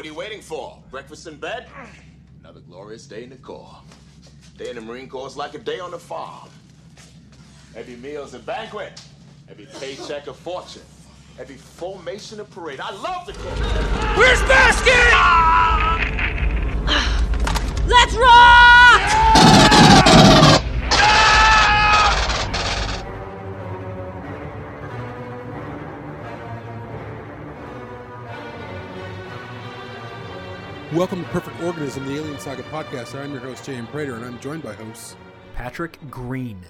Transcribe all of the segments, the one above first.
what are you waiting for? Breakfast in bed? Another glorious day in the Corps. Day in the Marine Corps is like a day on the farm. Every meal's a banquet. Every paycheck a fortune. Every formation a parade. I love the Corps. Where's Basket? Let's rock! Welcome to Perfect Organism, the Alien Saga podcast. I'm your host, J.M. Prater, and I'm joined by hosts. Patrick Green.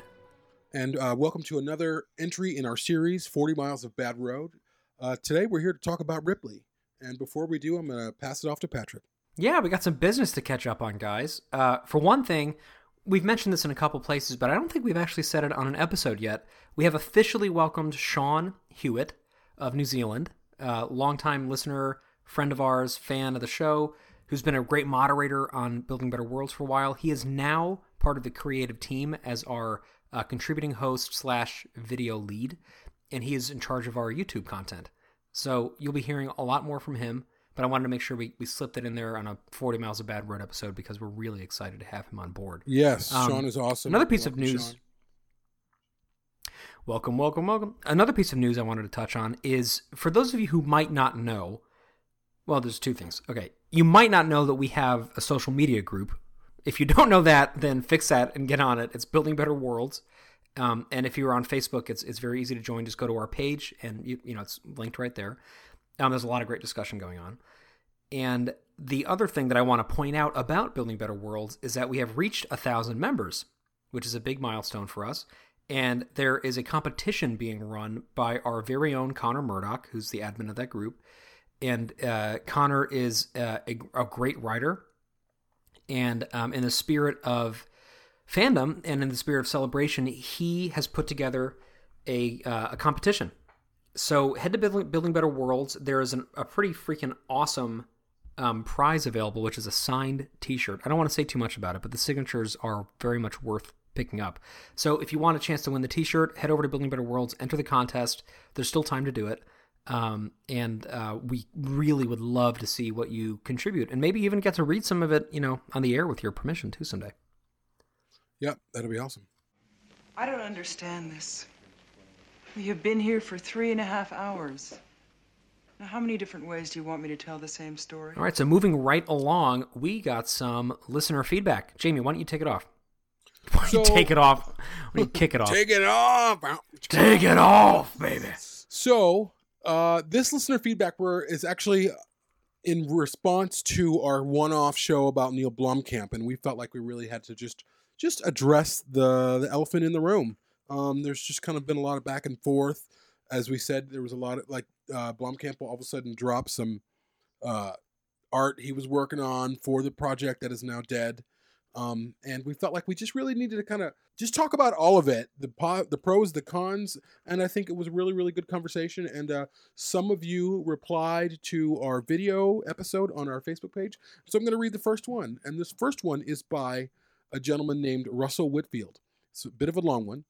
And uh, welcome to another entry in our series, 40 Miles of Bad Road. Uh, today, we're here to talk about Ripley. And before we do, I'm going to pass it off to Patrick. Yeah, we got some business to catch up on, guys. Uh, for one thing, we've mentioned this in a couple places, but I don't think we've actually said it on an episode yet. We have officially welcomed Sean Hewitt of New Zealand, uh, longtime listener, friend of ours, fan of the show, who's been a great moderator on Building Better Worlds for a while. He is now part of the creative team as our uh, contributing host slash video lead, and he is in charge of our YouTube content. So you'll be hearing a lot more from him, but I wanted to make sure we, we slipped it in there on a 40 Miles of Bad Road episode because we're really excited to have him on board. Yes, Um, Sean is awesome. Another piece of news. Sean. Welcome, welcome, welcome. Another piece of news I wanted to touch on is for those of you who might not know, well, there's two things. Okay. You might not know that we have a social media group. If you don't know that, then fix that and get on it. It's Building Better Worlds. Um, and if you're on Facebook, it's it's very easy to join. Just go to our page, and you, you know it's linked right there. Um, there's a lot of great discussion going on. And the other thing that I want to point out about Building Better Worlds is that we have reached a thousand members, which is a big milestone for us. And there is a competition being run by our very own Connor Murdoch, who's the admin of that group. And uh, Connor is uh, a, a great writer. And um, in the spirit of fandom and in the spirit of celebration, he has put together a, uh, a competition. So head to Building, Building Better Worlds. There is an, a pretty freaking awesome um, prize available, which is a signed T-shirt. I don't want to say too much about it, but the signatures are very much worth picking up. So if you want a chance to win the T-shirt, head over to Building Better Worlds, enter the contest. There's still time to do it, um, and uh, we really would love to see what you contribute, and maybe even get to read some of it, you know, on the air with your permission too someday. Yep, that'll be awesome. I don't understand this. You've been here for three and a half hours. Now, how many different ways do you want me to tell the same story? All right, so moving right along, we got some listener feedback. Jamie, why don't you take it off? Why don't you take it off? Why don't you kick it off? Take it off. Take it off, baby. So, uh, this listener feedback were is actually in response to our one-off show about Neil Blomkamp, and we felt like we really had to just just address the the elephant in the room. Um, there's just kind of been a lot of back and forth. As we said, there was a lot of like uh, Blomkamp all of a sudden drop some uh, art he was working on for the project that is now dead. Um, and we felt like we just really needed to kind of just talk about all of it the po- the pros the cons and i think it was a really really good conversation and uh, some of you replied to our video episode on our facebook page. So i'm going to read the first one and this first one is by a gentleman named russell whitfield. It's a bit of a long one.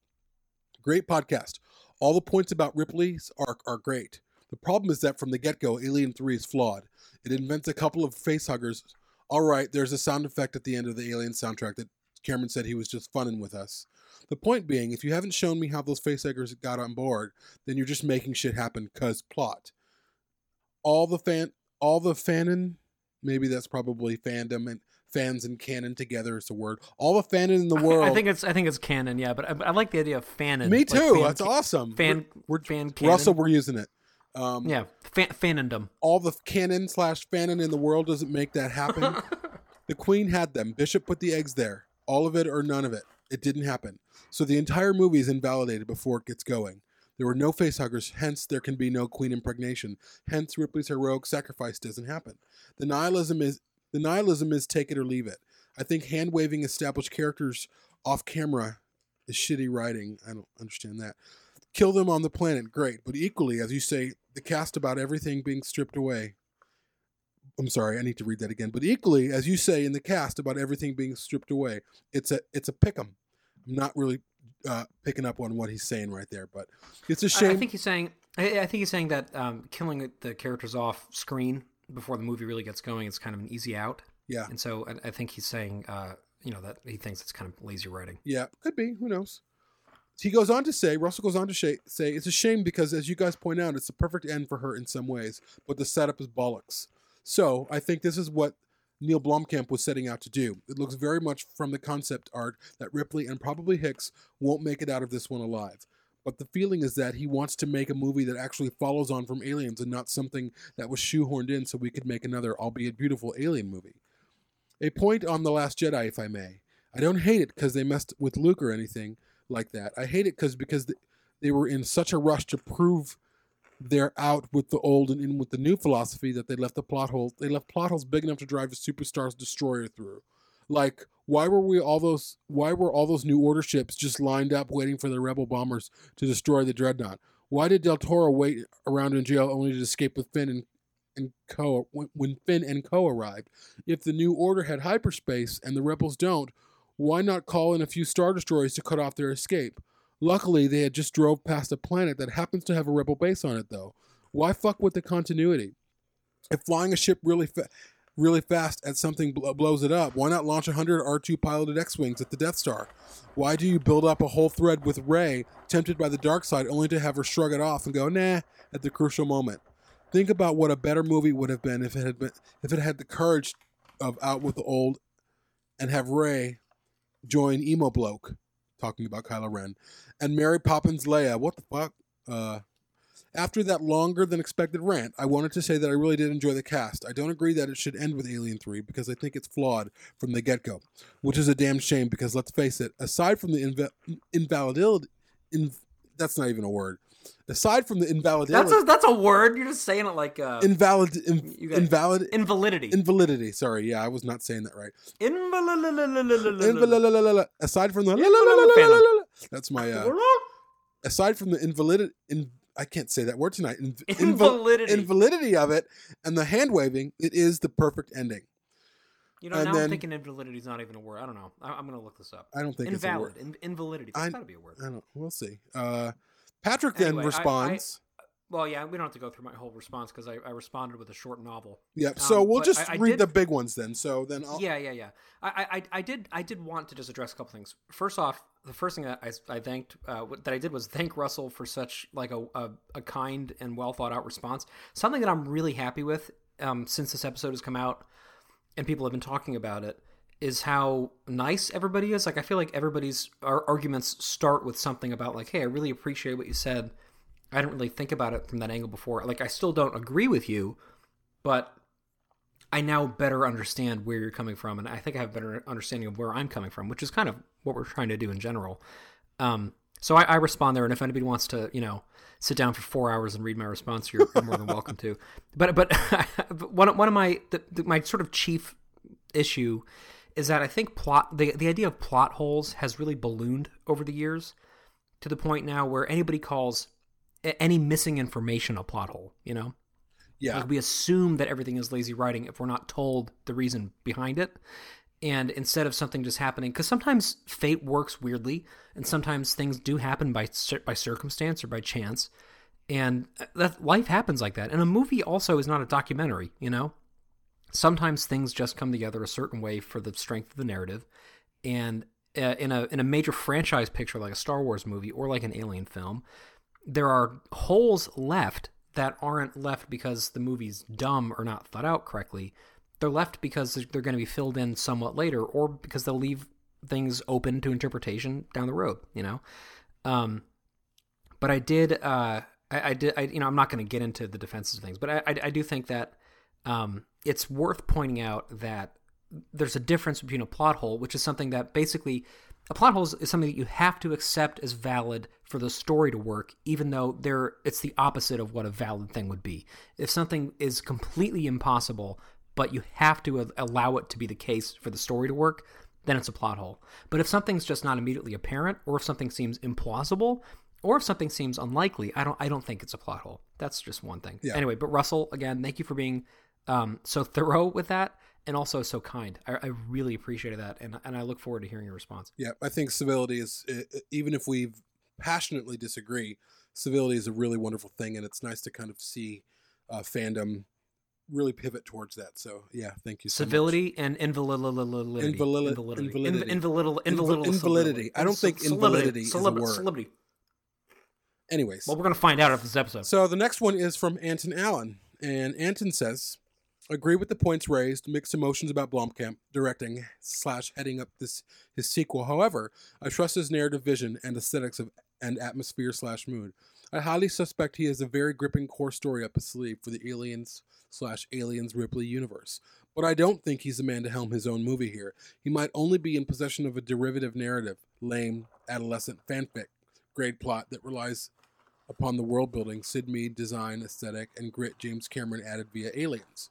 Great podcast. All the points about ripley's arc are great. The problem is that from the get-go alien 3 is flawed. It invents a couple of facehuggers all right, there's a sound effect at the end of the Alien soundtrack that Cameron said he was just funning with us. The point being, if you haven't shown me how those facehuggers got on board, then you're just making shit happen cause plot. All the fan, all the fanon, maybe that's probably fandom and fans and canon together is a word. All the fanon in the world. I think it's I think it's canon, yeah. But I, I like the idea of fanon. me like too. fan- that's awesome. Fan, We're, fan we're canon. Russell, we're using it. Um, yeah, fan, fanondom. all the canon slash fanon in the world doesn't make that happen. the queen had them. Bishop put the eggs there. All of it or none of it. It didn't happen. So the entire movie is invalidated before it gets going. There were no facehuggers, hence there can be no queen impregnation. Hence Ripley's heroic sacrifice doesn't happen. The nihilism is the nihilism is take it or leave it. I think hand waving established characters off camera is shitty writing. I don't understand that. Kill them on the planet, great. But equally, as you say, the cast about everything being stripped away. I'm sorry, I need to read that again. But equally, as you say in the cast about everything being stripped away, it's a it's a pick'em. I'm not really uh, picking up on what he's saying right there, but it's a shame. I think he's saying. I, I think he's saying that um, killing the characters off screen before the movie really gets going is kind of an easy out. yeah, And so I, I think he's saying, uh, you know, that he thinks it's kind of lazy writing. Yeah, could be. Who knows? He goes on to say, Russell goes on to say, it's a shame because, as you guys point out, it's the perfect end for her in some ways, but the setup is bollocks. So I think this is what Neil Blomkamp was setting out to do. It looks very much from the concept art that Ripley and probably Hicks won't make it out of this one alive. But the feeling is that he wants to make a movie that actually follows on from Aliens and not something that was shoehorned in so we could make another, albeit beautiful, Alien movie. A point on The Last Jedi, if I may. I don't hate it because they messed with Luke or anything like that. I hate it because because they were in such a rush to prove they're out with the old and in with the new philosophy that they left the plot hole. They left plot holes big enough to drive a superstar's destroyer through. Like, why were we all those? Why were all those new order ships just lined up waiting for the rebel bombers to destroy the dreadnought? Why did Del Toro wait around in jail only to escape with Finn and and Co when, when Finn and Co arrived? If the new order had hyperspace and the rebels don't, why not call in a few star destroyers to cut off their escape? Luckily, they had just drove past a planet that happens to have a rebel base on it, though. Why fuck with the continuity? If flying a ship really fa- really fast at something bl- blows it up, why not launch 100 R2 piloted X-wings at the Death Star? Why do you build up a whole thread with Rey, tempted by the dark side, only to have her shrug it off and go nah at the crucial moment? Think about what a better movie would have been if it had been if it had the courage of Out with the Old and have Rey join emo bloke talking about Kylo Ren and Mary Poppins Leia. What the fuck? Uh, after that longer than expected rant, I wanted to say that I really did enjoy the cast. I don't agree that it should end with Alien 3 because I think it's flawed from the get go, which is a damn shame because let's face it, aside from the inv- invalidity, in, that's not even a word. Aside from the invalidity, That's a, that's a word. You're just saying it like uh, invalid, in, You got it. invalid, invalidity. invalidity. Sorry, yeah, I was not saying that right. Invalidity. Invalid- aside from the that's my uh, aside from the invalid in I can't say that word tonight. In, Invalidity. invalidity of it and the hand waving, it is the perfect ending. You know, And now then- I'm thinking invalidity is not even a word. I don't know. I, I'm going to look this up. I don't think it's a Invalid. word. In, invalidity. That's got to be a word. I don't. We'll see. Uh, Patrick then Anyway, I- responds. Well, yeah, we don't have to go through my whole response because I, I responded with a short novel. yep. So um, we'll just I- I read did- the big ones then. So then I'll. Yeah, yeah, yeah. I, I, I did, I did want to just address a couple things. First off, the first thing that I, I thanked uh, that I did was thank Russell for such like a, a, a kind and well thought out response. Something that I'm really happy with um, since this episode has come out and people have been talking about it is how nice everybody is. Like I feel like everybody's our arguments start with something about like, hey, I really appreciate what you said. I didn't really think about it from that angle before. Like I still don't agree with you, but I now better understand where you're coming from, and I think I have a better understanding of where I'm coming from, which is kind of what we're trying to do in general. Um, so I, I respond there, and if anybody wants to, you know, sit down for four hours and read my response, you're, you're more than welcome to. But but one of- one of my the, the, my sort of chief issue is that I think plot the the idea of plot holes has really ballooned over the years to the point now where anybody calls any missing information a plot hole. You know. Yeah. Like we assume that everything is lazy writing if we're not told the reason behind it. And instead of something just happening, because sometimes fate works weirdly, and sometimes things do happen by by circumstance or by chance, and uh, that life happens like that. And a movie also is not a documentary, you know. Sometimes things just come together a certain way for the strength of the narrative, and uh, in a in a major franchise picture like a Star Wars movie or like an Alien film, there are holes left that aren't left because the movie's dumb or not thought out correctly. They're left because they're going to be filled in somewhat later, or because they'll leave things open to interpretation down the road. You know, um, but I did, uh, I, I did, I, you know, I'm not going to get into the defenses of things, but I, I, I do think that um, it's worth pointing out that there's a difference between a plot hole, which is something that basically a plot hole is, is something that you have to accept as valid for the story to work, even though there it's the opposite of what a valid thing would be. If something is completely impossible, but you have to a- allow it to be the case for the story to work, then it's a plot hole. But if something's just not immediately apparent, or if something seems implausible, or if something seems unlikely, I don't I don't think it's a plot hole. That's just one thing. Yeah. Anyway, but Russell, again, thank you for being um, so thorough with that and also so kind. I, I really appreciated that, and and I look forward to hearing your response. Yeah, I think civility is even if we passionately disagree, civility is a really wonderful thing, and it's nice to kind of see uh, fandom really pivot towards that. So yeah, thank you. So much. Civility and invalidity. Invalid- invalidity. invalidity. Invalidity. Inval- invalidity. I don't think invalidity is a word. Anyways, Well, we're gonna find out after this episode. So the next one is from Anton Allen, and Anton says, "Agree with the points raised. Mixed emotions about Blomkamp directing slash heading up this his sequel. However, I trust his narrative vision and aesthetics of and atmosphere slash mood. I highly suspect he has a very gripping core story up his sleeve for the Aliens slash Aliens Ripley universe. But I don't think he's the man to helm his own movie here. He might only be in possession of a derivative narrative, lame, adolescent fanfic, grade plot that relies upon the world building, Syd Mead design, aesthetic, and grit James Cameron added via Aliens.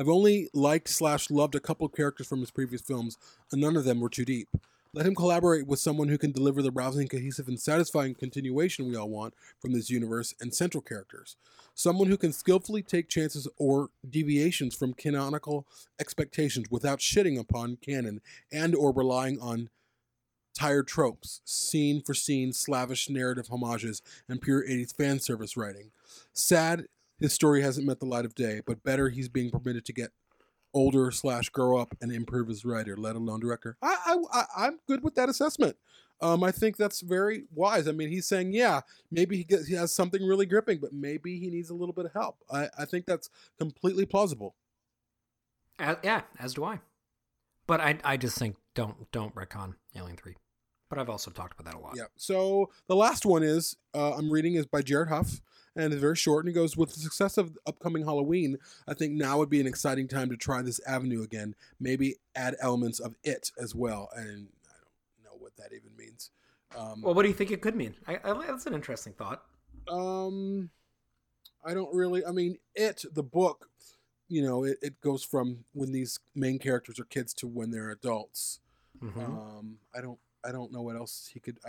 I've only liked slash loved a couple characters from his previous films, and none of them were too deep. Let him collaborate with someone who can deliver the rousing, cohesive, and satisfying continuation we all want from this universe and central characters. Someone who can skillfully take chances or deviations from canonical expectations without shitting upon canon and or relying on tired tropes, scene for scene, slavish narrative homages, and pure 80s fan service writing. Sad his story hasn't met the light of day, but better he's being permitted to get older slash grow up and improve as writer, let alone director. I, I, I I'm good with that assessment. Um, I think that's very wise. I mean, he's saying, yeah, maybe he gets, he has something really gripping, but maybe he needs a little bit of help. I, I think that's completely plausible. Uh, yeah, as do I. But I, I just think don't don't retcon Alien Three. But I've also talked about that a lot. Yeah. So the last one is uh, I'm reading is by Jared Huff, and it's very short. And he goes, with the success of upcoming Halloween, I think now would be an exciting time to try this avenue again. Maybe add elements of it as well. And I don't know what that even means. Um, Well, what do you think it could mean? I, I, that's an interesting thought. um, I don't really. I mean, it the book. You know, it, it goes from when these main characters are kids to when they're adults. Mhm. Um, I don't. I don't know what else he could.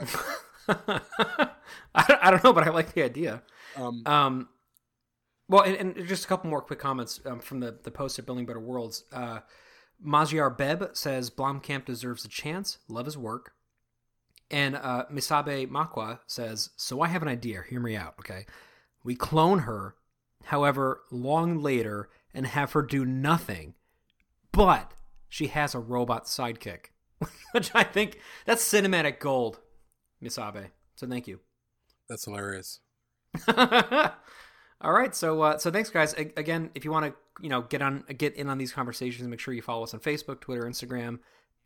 I, I, don't, know, but I like the idea. um, Um, well, and, and just a couple more quick comments um, from the, the post at Building Better Worlds. Uh, Magyar Beb says Blomkamp deserves a chance. Love his work. And uh, Misabe Makwa says, So I have an idea. Hear me out, okay? We clone her, however, long later, and have her do nothing, but she has a robot sidekick, which I think that's cinematic gold, Misabe. So thank you. that's hilarious. All right, so uh, so thanks, guys. A- again, if you want to, you know, get on get in on these conversations, make sure you follow us on Facebook, Twitter, Instagram,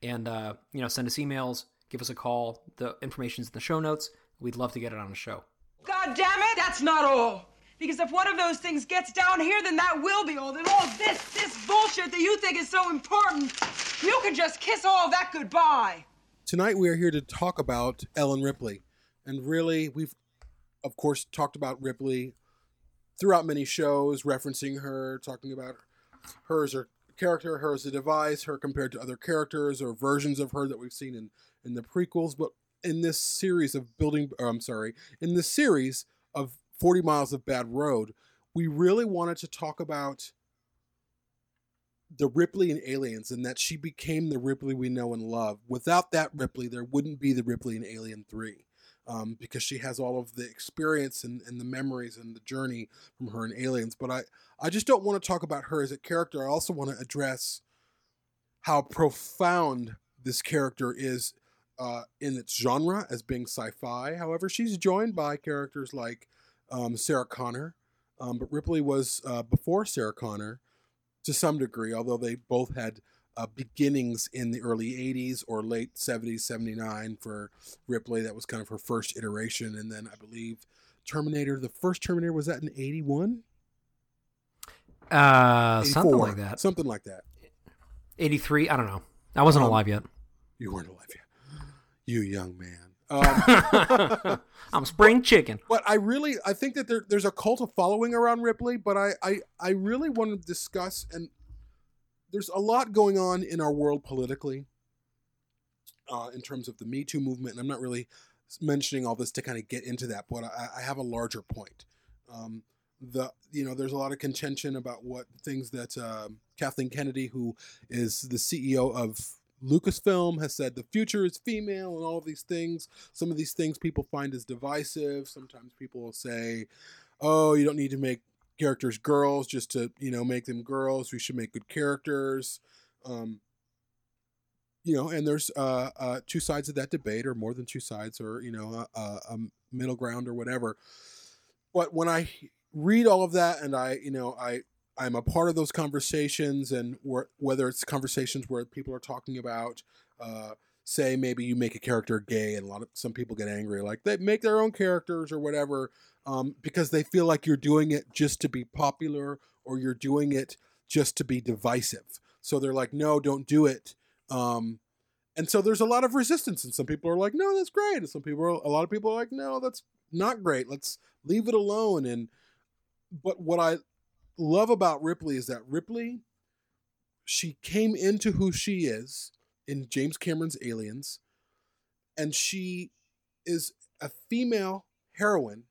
and uh, you know, send us emails, give us a call. The information's in the show notes. We'd love to get it on the show. God damn it! That's not all. Because if one of those things gets down here, then that will be all. Then all this, this bullshit that you think is so important, you can just kiss all that goodbye. Tonight we are here to talk about Ellen Ripley, and really we've, of course, talked about Ripley throughout many shows, referencing her, talking about her as her character, her as a device, her compared to other characters or versions of her that we've seen in in the prequels. But in this series of building, I'm sorry, in this series of 40 Miles of Bad Road, we really wanted to talk about the Ripley in Aliens and that she became the Ripley we know and love. Without that Ripley, there wouldn't be the Ripley in Alien 3 um, because she has all of the experience and, and the memories and the journey from her in Aliens. But I, I just don't want to talk about her as a character. I also want to address how profound this character is uh, in its genre as being sci-fi. However, she's joined by characters like um, Sarah Connor, um, but Ripley was uh, before Sarah Connor to some degree, although they both had uh, beginnings in the early 80s or late 70s, 79 for Ripley. That was kind of her first iteration. And then I believe Terminator, the first Terminator, was that in 81? Uh, something like that. Something like that. Eighty three. I don't know. I wasn't Um, alive yet. You weren't alive yet. You young man. Um, I'm spring chicken. but I really I think that there, there's a cult of following around Ripley, but I, I I really want to discuss and there's a lot going on in our world politically uh, in terms of the Me Too movement, and I'm not really mentioning all this to kind of get into that, but I, I have a larger point. Um, the you know there's a lot of contention about what things that um Kathleen Kennedy, who is the CEO of Lucasfilm, has said the future is female and all these things. Some of these things people find as divisive. Sometimes people will say, "Oh, you don't need to make characters girls just to you know make them girls. We should make good characters." Um, you know, and there's uh, uh, two sides of that debate, or more than two sides, or you know, a, a middle ground or whatever. But when I read all of that, and I, you know, I I'm a part of those conversations, and whether it's conversations where people are talking about, uh, say maybe you make a character gay, and a lot of some people get angry, like they make their own characters or whatever, um, because they feel like you're doing it just to be popular or you're doing it just to be divisive. So they're like, no, don't do it. Um, and so there's a lot of resistance, and some people are like, no, that's great, and some people, are, a lot of people are like, no, that's not great. Let's leave it alone. And but what I love about Ripley is that Ripley, she came into who she is in James Cameron's Aliens, and she is a female heroine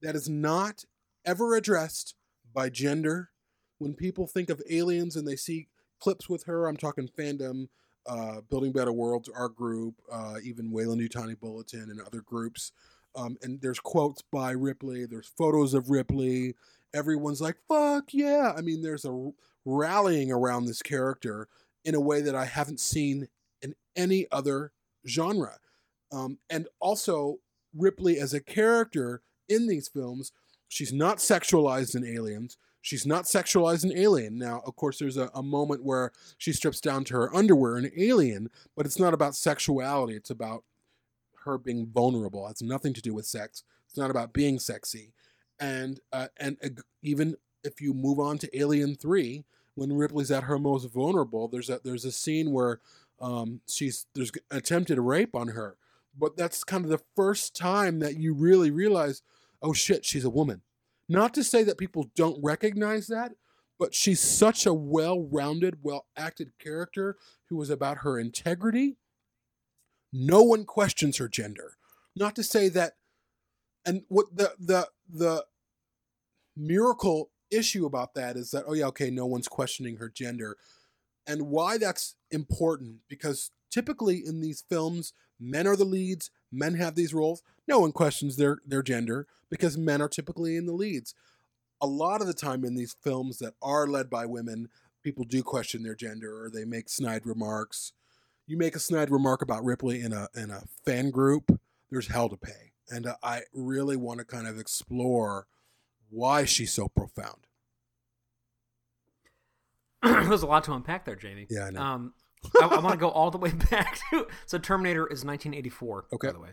that is not ever addressed by gender. When people think of aliens and they see clips with her, I'm talking fandom, uh, Building Better Worlds, our group, uh, even Weyland-Yutani Bulletin and other groups. Um, and there's quotes by Ripley, there's photos of Ripley. Everyone's like, fuck yeah. I mean, there's a rallying around this character in a way that I haven't seen in any other genre. Um, and also, Ripley as a character in these films, she's not sexualized in Aliens. She's not sexualized in Alien. Now, of course, there's a, a moment where she strips down to her underwear in Alien, but it's not about sexuality. It's about her being vulnerable. It has nothing to do with sex. It's not about being sexy. And uh, and uh, even if you move on to Alien Three, when Ripley's at her most vulnerable, there's a there's a scene where um, she's there's attempted rape on her, but that's kind of the first time that you really realize, oh shit, she's a woman. Not to say that people don't recognize that, but she's such a well-rounded, well-acted character who is about her integrity. No one questions her gender. Not to say that, and what the the the miracle issue about that is that oh yeah okay no one's questioning her gender. And why that's important because typically in these films men are the leads men have these roles no one questions their their gender because men are typically in the leads. A lot of the time in these films that are led by women people do question their gender or they make snide remarks. You make a snide remark about ripley in a in a fan group there's hell to pay. And uh, i really want to kind of explore why she's so profound There's a lot to unpack there, Jamie. Yeah, I know. Um, I, I want to go all the way back to so Terminator is 1984. Okay. by the way,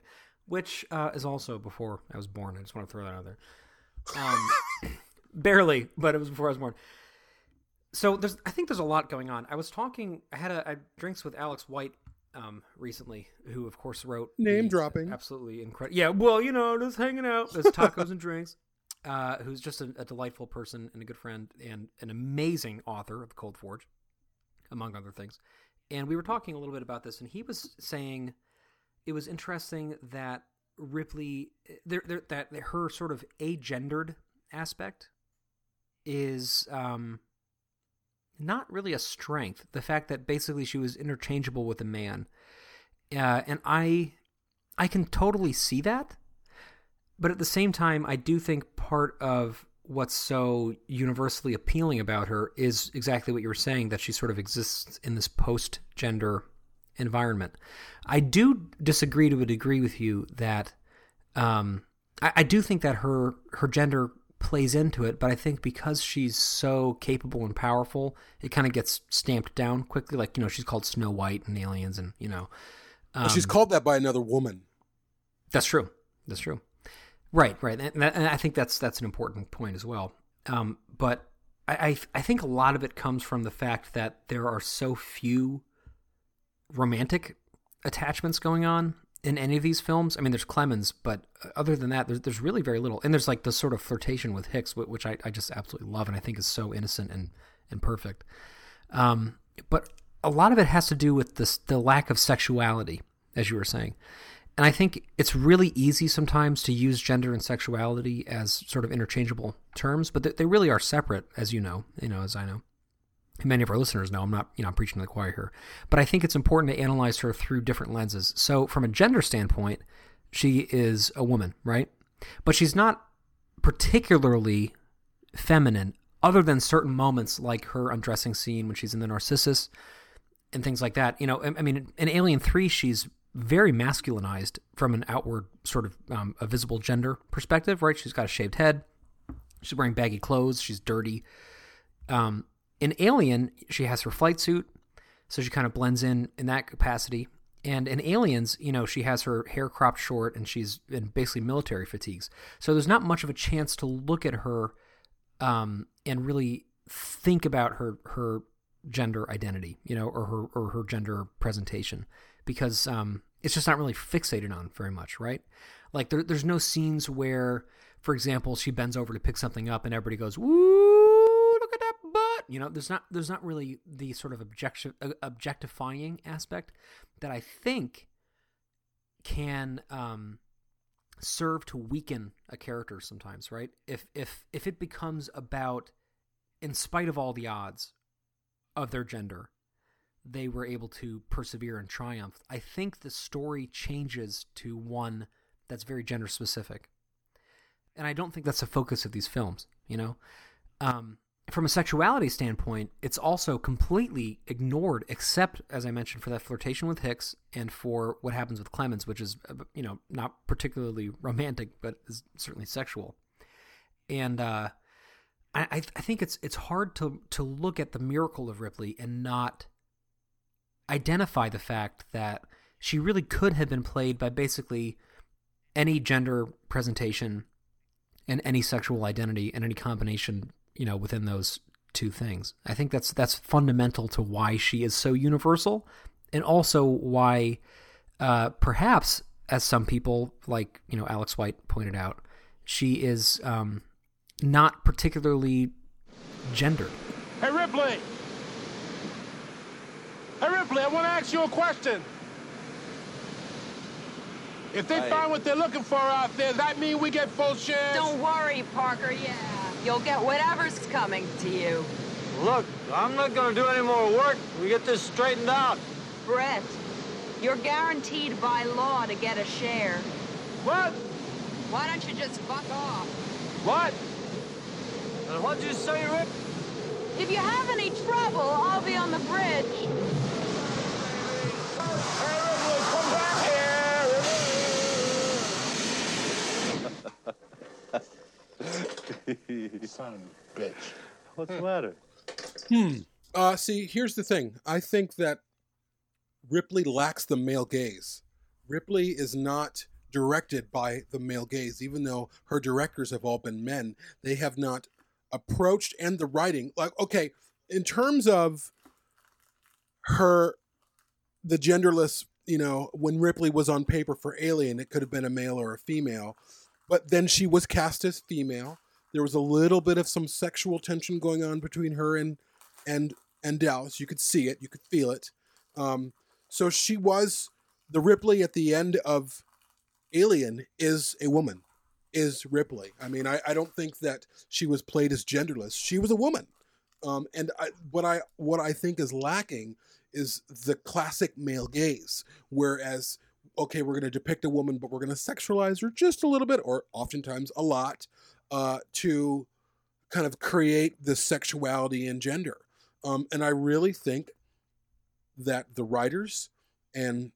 which uh, is also before I was born. I just want to throw that out there. Um, barely, but it was before I was born. So there's, I think there's a lot going on. I was talking, I had a I drinks with Alex White um, recently, who of course wrote Name dropping. absolutely incredible. Yeah, well, you know, just hanging out. There's tacos and drinks. Uh, who's just a, a delightful person and a good friend and an amazing author of Cold Forge, among other things. And we were talking a little bit about this, and he was saying it was interesting that Ripley, there, there, that her sort of agendered aspect is um, not really a strength. The fact that basically she was interchangeable with a man, uh, and I, I can totally see that. But at the same time, I do think part of what's so universally appealing about her is exactly what you were saying that she sort of exists in this post gender environment. I do disagree to a degree with you that um, I, I do think that her her gender plays into it, but I think because she's so capable and powerful, it kind of gets stamped down quickly. Like you know, she's called Snow White and Aliens, and you know, Well, she's um, called that by another woman. that's true. That's true. Right, right, and, that, and I think that's that's an important point as well. Um, but I, I I think a lot of it comes from the fact that there are so few romantic attachments going on in any of these films. I mean, there's Clemens, but other than that, there's, there's really very little. And there's like the sort of flirtation with Hicks, which I, I just absolutely love and I think is so innocent and, and perfect. Um, but a lot of it has to do with this, the lack of sexuality, as you were saying. And I think it's really easy sometimes to use gender and sexuality as sort of interchangeable terms, but they, really are separate, as you know, you know, as I know many of our listeners know I'm not, you know, I'm preaching to the choir here, but I think it's important to analyze her through different lenses. So, from a gender standpoint, she is a woman, right? But she's not particularly feminine, other than certain moments like her undressing scene when she's in the Narcissus and things like that. You know, I mean, in Alien Three, she's very masculinized from an outward sort of um, a visible gender perspective, right? She's got a shaved head, she's wearing baggy clothes, she's dirty. Um, in Alien, she has her flight suit, so she kind of blends in in that capacity. And in Aliens, you know, she has her hair cropped short and she's in basically military fatigues. So there's not much of a chance to look at her um, and really think about her her gender identity, you know, or her or her gender presentation, because um, it's just not really fixated on very much, right? Like there, there's no scenes where, for example, she bends over to pick something up and everybody goes, "Woo, look at that butt!" You know, there's not there's not really the sort of objection uh, objectifying aspect that I think can um, serve to weaken a character sometimes, right? If if if it becomes about, in spite of all the odds of their gender, they were able to persevere and triumph. I think the story changes to one that's very gender specific, and I don't think that's the focus of these films. You know, um, from a sexuality standpoint, it's also completely ignored, except as I mentioned for that flirtation with Hicks and for what happens with Clemens, which is uh, you know not particularly romantic, but is certainly sexual. And uh, I I I think it's it's hard to to look at the miracle of Ripley and not identify the fact that she really could have been played by basically any gender presentation and any sexual identity and any combination you know within those two things i think that's that's fundamental to why she is so universal and also why uh, perhaps as some people like you know alex white pointed out she is um, not particularly gendered Hey, Ripley! Hey, Ripley, I want to ask you a question. If they find what they're looking for out there, does that mean we get full shares? Don't worry, Parker, yeah. You'll get whatever's coming to you. Look, I'm not gonna do any more work. We get this straightened out. Brett, you're guaranteed by law to get a share. What? Why don't you just fuck off? What? And what'd you say, Rick? If you have any trouble, I'll be on the bridge. Hey, Ripley, come back here! Son of a bitch. What's the matter? Hmm. Uh, see, here's the thing. I think that Ripley lacks the male gaze. Ripley is not directed by the male gaze, even though her directors have all been men. They have not approached and the writing. Like, okay, in terms of her, the genderless, you know, when Ripley was on paper for Alien, it could have been a male or a female, but then she was cast as female. There was a little bit of some sexual tension going on between her and and and Dallas. You could see it, you could feel it. Um, so she was the Ripley at the end of Alien is a woman, is Ripley. I mean, I, I don't think that she was played as genderless. She was a woman. Um, and I, what I what I think is lacking is the classic male gaze. Whereas, okay, we're going to depict a woman, but we're going to sexualize her just a little bit, or oftentimes a lot, uh, to kind of create the sexuality and gender. Um, and I really think that the writers and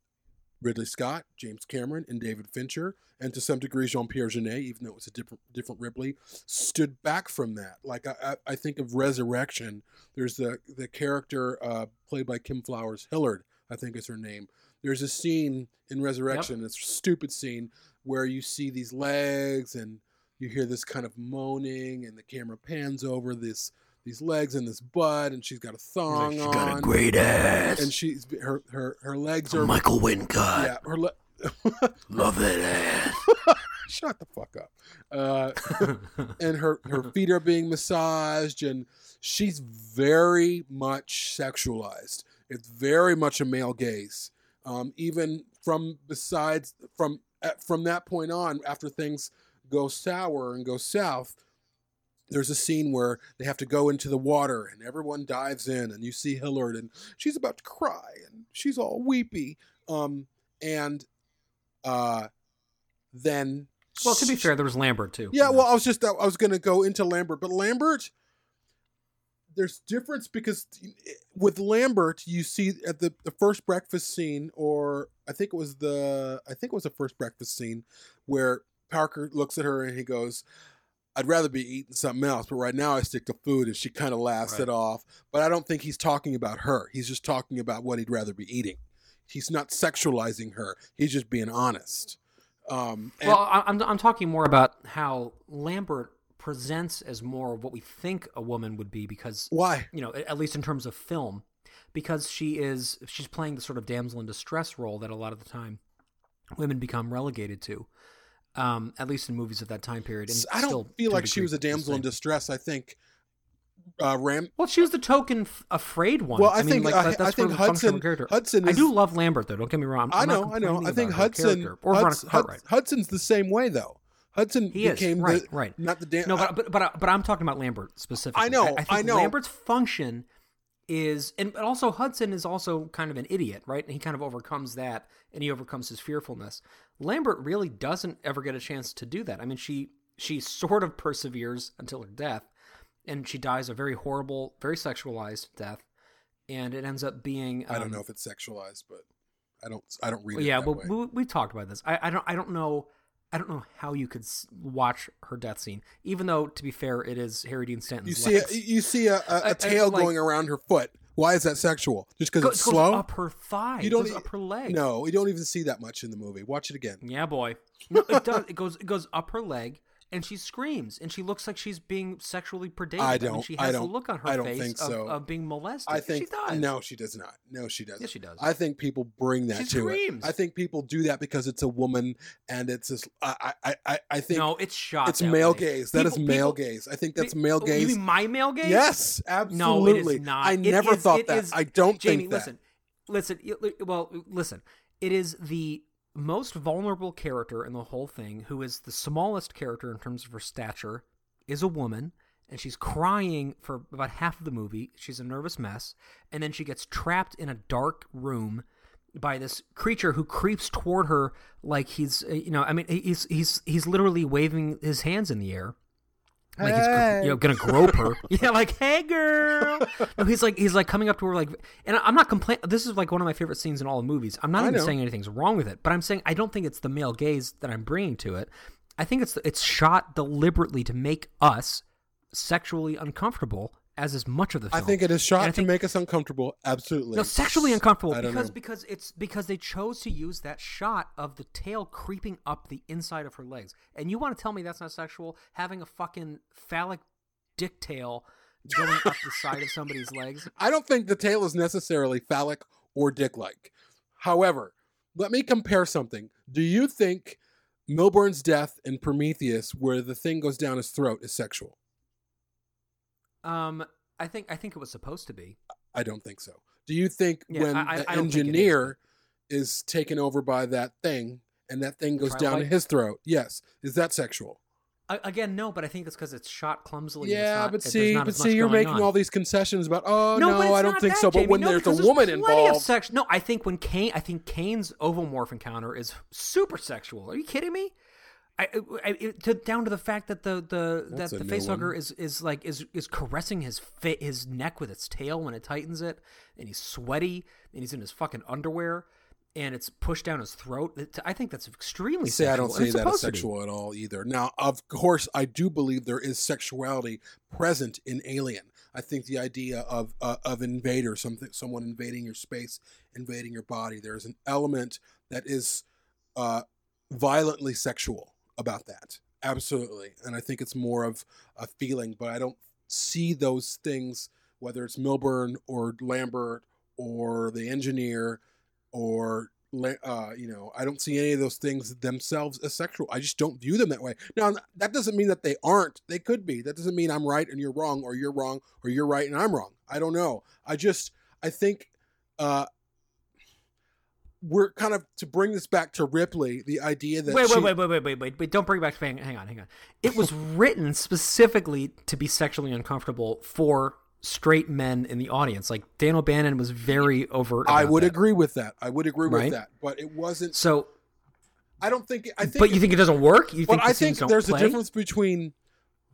Ridley Scott, James Cameron, and David Fincher, and to some degree Jean Pierre Jeunet, even though it was a different different Ripley, stood back from that. Like I, I I think of Resurrection. There's the the character uh, played by Kim Flowers Hillard, I think is her name. There's a scene in Resurrection, this stupid scene where you see these legs and you hear this kind of moaning, and the camera pans over this these legs and this butt, and she's got a thong on. Got a great ass. and she's her her her legs are Michael Wincott. yeah, her le- Love that ass. Shut the fuck up. Uh, and her her feet are being massaged, and she's very much sexualized. It's very much a male gaze. Um, even from besides from from that point on, after things go sour and go south, there's a scene where they have to go into the water, and everyone dives in, and you see Hillard, and she's about to cry, and she's all weepy. Um, and uh, then Well, to be fair, there was Lambert too. yeah, well, I was just I was going to go into Lambert, but Lambert, there's difference because with Lambert, you see at the the first breakfast scene, or I think it was the I think it was the first breakfast scene where Parker looks at her and he goes. I'd rather be eating something else, but right now I stick to food, and she kind of laughs Right. it off. But I don't think he's talking about her. He's just talking about what he'd rather be eating. He's not sexualizing her. He's just being honest. Um, and- Well, I- I'm I'm talking more about how Lambert presents as more of what we think a woman would be because why? you know, at least in terms of film, because she is she's playing the sort of damsel in distress role that a lot of the time women become relegated to. Um, at least in movies of that time period. And I don't still, feel like she was a damsel in distress. I think uh, Ram. Well, she was the token f- afraid one. Well, I mean, think, like, uh, that- I think sort of the function of Hudson-. Hudson I do love Lambert though. Don't get me wrong. I I'm not know, I know. I think Hudson. or Veronica Hudson Hudson's the same way though. Hudson He is became right, the, right. not the dam- No, but but but, but I'm talking about Lambert specifically. I know, I, think I know. Lambert's function is, and but also Hudson is also kind of an idiot, right? And he kind of overcomes that, and he overcomes his fearfulness. Lambert really doesn't ever get a chance to do that. I mean, she she sort of perseveres until her death, and she dies a very horrible, very sexualized death, and it ends up being. I don't um, know if it's sexualized, but I don't. I don't read it. yeah, well, we, we talked about this. I, I don't. I don't know. I don't know how you could watch her death scene, even though, to be fair, it is Harry Dean Stanton's you see, a, you see a, a, a tail like- going around her foot. Why is that sexual? Just because it's it goes slow? up her thigh. You don't goes e- up her leg. No, you don't even see that much in the movie. Watch it again. Yeah, boy. No, it does. It goes. It goes up her leg, and she screams, and she looks like she's being sexually predated. I don't- she I has don't- a look on her I don't face think of, so. of being molested. I think she does. no, she does not. No, she doesn't. Yes, she does. I think people bring that She to screams. it. I think people do that because it's a woman and it's just. I I I, I think no, it's shot. it's male way. gaze. That is People- male people- gaze. I think that's male oh, gaze. You mean my male gaze? Yes, absolutely. No, it is not. I It never is- thought that. is- I don't Jamie, think that. listen, listen. Well, listen. It is the most vulnerable character in the whole thing, who is the smallest character in terms of her stature, is a woman, and she's crying for about half of the movie. She's a nervous mess, and then she gets trapped in a dark room by this creature who creeps toward her like he's, uh, you know, I mean, he's he's he's literally waving his hands in the air like he's you know gonna grope her. yeah, like hey girl. No, he's like he's like coming up to her like, and I'm not complaining. This is like one of my favorite scenes in all the movies. I'm not I even know. saying anything's wrong with it, but I'm saying I don't think it's the male gaze that I'm bringing to it. I think it's it's shot deliberately to make us sexually uncomfortable, as is much of the I think it is shot I to make us uncomfortable. Absolutely. no, sexually uncomfortable I because because it's because they chose to use that shot of the tail creeping up the inside of her legs. And you want to tell me that's not sexual? Having a fucking phallic dick tail going up the side of somebody's legs. I don't think the tail is necessarily phallic or dick-like. However, let me compare something. Do you think Millburn's death in Prometheus, where the thing goes down his throat, is sexual? Um, I think I think it was supposed to be. I don't think so. Do you think Yeah, when I- I- the I it is. engineer is, taken over by that thing and that thing goes down Trilobite? his throat? Yes. Is that sexual? A- Again, no, but I think it's because it's shot clumsily. yeah, not- but see, but see, you're making on. all these concessions about. Oh no, it's I don't think that, so. But when No, there's a woman Of involved, sex- no, I think when Kane, I think Kane's ovomorph encounter is super sexual. Are you kidding me? I, I, it, to, down to the fact that the the That's that the facehugger one. is is like is is caressing his fa- his neck with its tail when it tightens it, and he's sweaty and he's in his fucking underwear, and it's pushed down his throat. I think that's extremely. See, I don't sexual, see that as supposed to be. sexual at all either. Now, of course, I do believe there is sexuality present in Alien. I think the idea of uh, of invader, something, someone invading your space, invading your body, there's an element that is uh, violently sexual about that. Absolutely, and I think it's more of a feeling, but I don't see those things, whether it's Millburn or Lambert or the engineer or uh, you know, I don't see any of those things themselves as sexual. I just don't view them that way. Now, that doesn't mean that they aren't. They could be. That doesn't mean I'm right and you're wrong, or you're wrong or you're right and I'm wrong. I don't know. I just, I think, uh, we're kind of to bring this back to Ripley. The idea that Wait, she- wait, wait, wait, wait, wait, wait, wait! Don't bring it back. Hang, hang on, hang on. It was written specifically to be sexually uncomfortable for straight men in the audience. Like Dan O'Bannon was very overt. I would that. agree with that. I would agree Right? with that. But it wasn't. So, I don't think. I think. but you think it doesn't work? You but think I think there's play? a difference between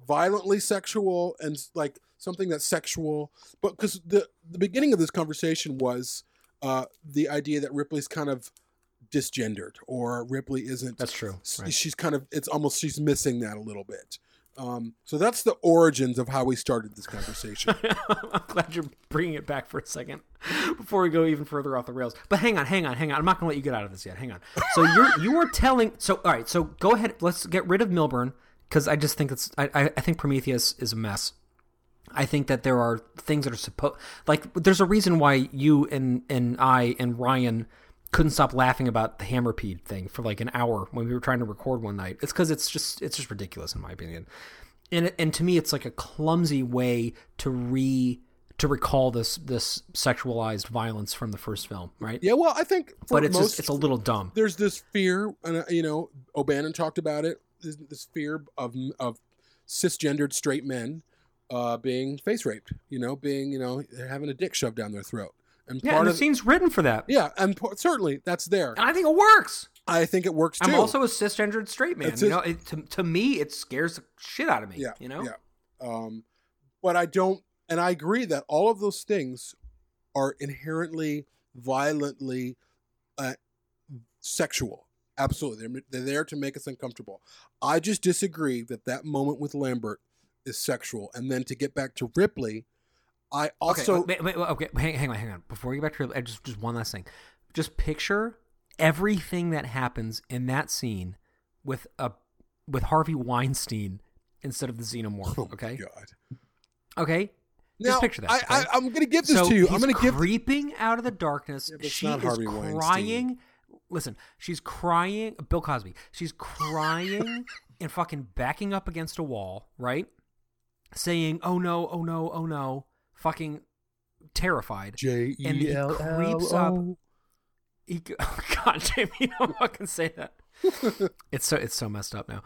violently sexual and like something that's sexual. But because the the beginning of this conversation was uh, the idea that Ripley's kind of disgendered or Ripley isn't. That's true. Right. She's kind of. It's almost she's missing that a little bit. Um, so that's the origins of how we started this conversation. I'm glad you're bringing it back for a second before we go even further off the rails. But hang on, hang on, hang on. I'm not going to let you get out of this yet. Hang on. So you're you were telling. So all right. So go ahead. Let's get rid of Millburn because I just think it's. I I, I think Prometheus is a mess. I think that there are things that are supposed like there's a reason why you and and I and Ryan couldn't stop laughing about the hammerpede thing for like an hour when we were trying to record one night. It's because it's just it's just ridiculous in my opinion. And it, and to me, it's like a clumsy way to re to recall this this sexualized violence from the first film, right? yeah, well, I think for but it's most, just, it's a little dumb. there's this fear, and uh, you know, O'Bannon talked about it. This, this fear of of cisgendered straight men uh, being face raped. You know, being you know having a dick shoved down their throat, and Yeah, part and the of scene's written for that. yeah, and certainly that's there. And I think it works. I think it works too. I'm also a cisgendered straight man. It's You know, it, to, to me, it scares the shit out of me. yeah, you know, yeah. Um, but I don't, and I agree that all of those things are inherently violently uh, sexual. Absolutely, they're, they're there to make us uncomfortable. I just disagree that that moment with Lambert is sexual. And then to get back to Ripley, I also okay, wait, wait, okay, hang, hang on, hang on. Before we get back to uh, just just one last thing, just picture everything that happens in that scene with a with Harvey Weinstein instead of the xenomorph. Oh my Okay, God. okay. Now, just picture that. I, okay? I, I'm going to give this so to you. He's I'm going to give. creeping out of the darkness. Yeah, it's she not is Harvey Weinstein. crying. Listen, she's crying. Bill Cosby. She's crying and fucking backing up against a wall, right? Saying, "Oh no, oh no, oh no," fucking terrified. J E L creeps up. He, go- oh God, Jamie, don't fucking say that. it's so it's so messed up now.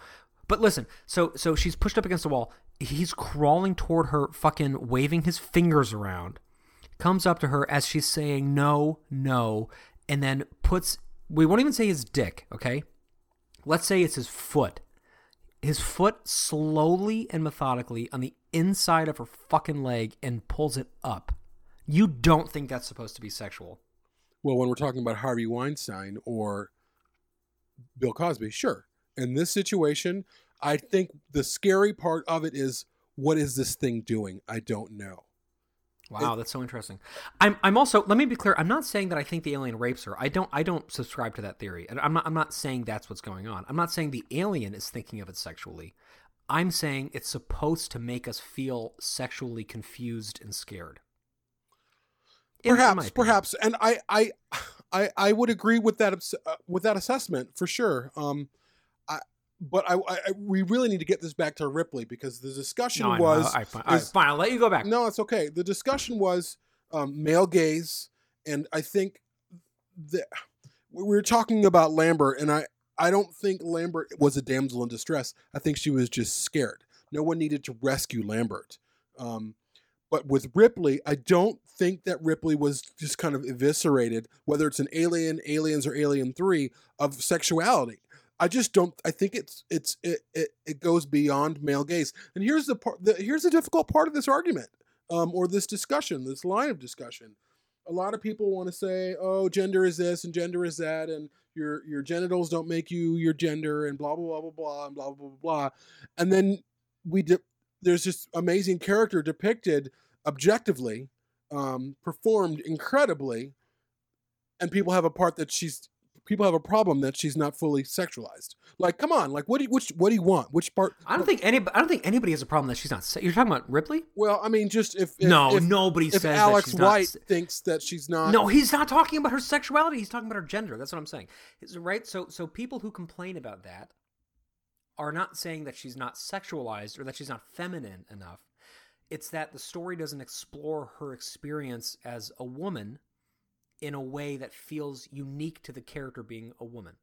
But listen, so so she's pushed up against the wall. He's crawling toward her, fucking waving his fingers around. Comes up to her as she's saying no, no, and then puts. We won't even say his dick, okay? Let's say it's his foot. His foot slowly and methodically on the inside of her fucking leg and pulls it up. You don't think that's supposed to be sexual? Well, when we're talking about Harvey Weinstein or Bill Cosby, sure. In this situation, I think the scary part of it is what is this thing doing? I don't know. Wow, that's so interesting. I'm I'm also let me be clear. I'm not saying that I think the alien rapes her. I don't I don't subscribe to that theory. And I'm not I'm not saying that's what's going on. I'm not saying the alien is thinking of it sexually. I'm saying it's supposed to make us feel sexually confused and scared. Perhaps, perhaps, and I, I, I, I would agree with that uh, with that assessment for sure. Um, but I, I, we really need to get this back to Ripley because the discussion No, I was fine. All right, is- fine. I'll let you go back. No, it's okay. The discussion was um, male gaze, and I think that we were talking about Lambert, and I I don't think Lambert was a damsel in distress. I think she was just scared. No one needed to rescue Lambert. Um, but with Ripley, I don't think that Ripley was just kind of eviscerated, whether it's an Alien, Aliens, or Alien Three, of sexuality. I just don't. I think it's it's it it, it goes beyond male gaze. And here's the part. The, here's the difficult part of this argument, um, or this discussion, this line of discussion. A lot of people want to say, "Oh, gender is this and gender is that, and your your genitals don't make you your gender, and blah blah blah blah blah and blah blah blah blah." And then we de- there's this amazing character depicted objectively, um, performed incredibly, and people have a part that she's people have a problem that she's not fully sexualized. Like, come on, like what do you, which what do you want? Which part? I don't think any. I don't think anybody has a problem that she's not. se- You're talking about Ripley? Well, I mean, just if, if No, if, nobody if says that Alex she's not White se- thinks that she's not. No, he's not talking about her sexuality. He's talking about her gender. That's what I'm saying. Is- Right? So, so people who complain about that are not saying that she's not sexualized or that she's not feminine enough. It's that the story doesn't explore her experience as a woman in a way that feels unique to the character being a woman.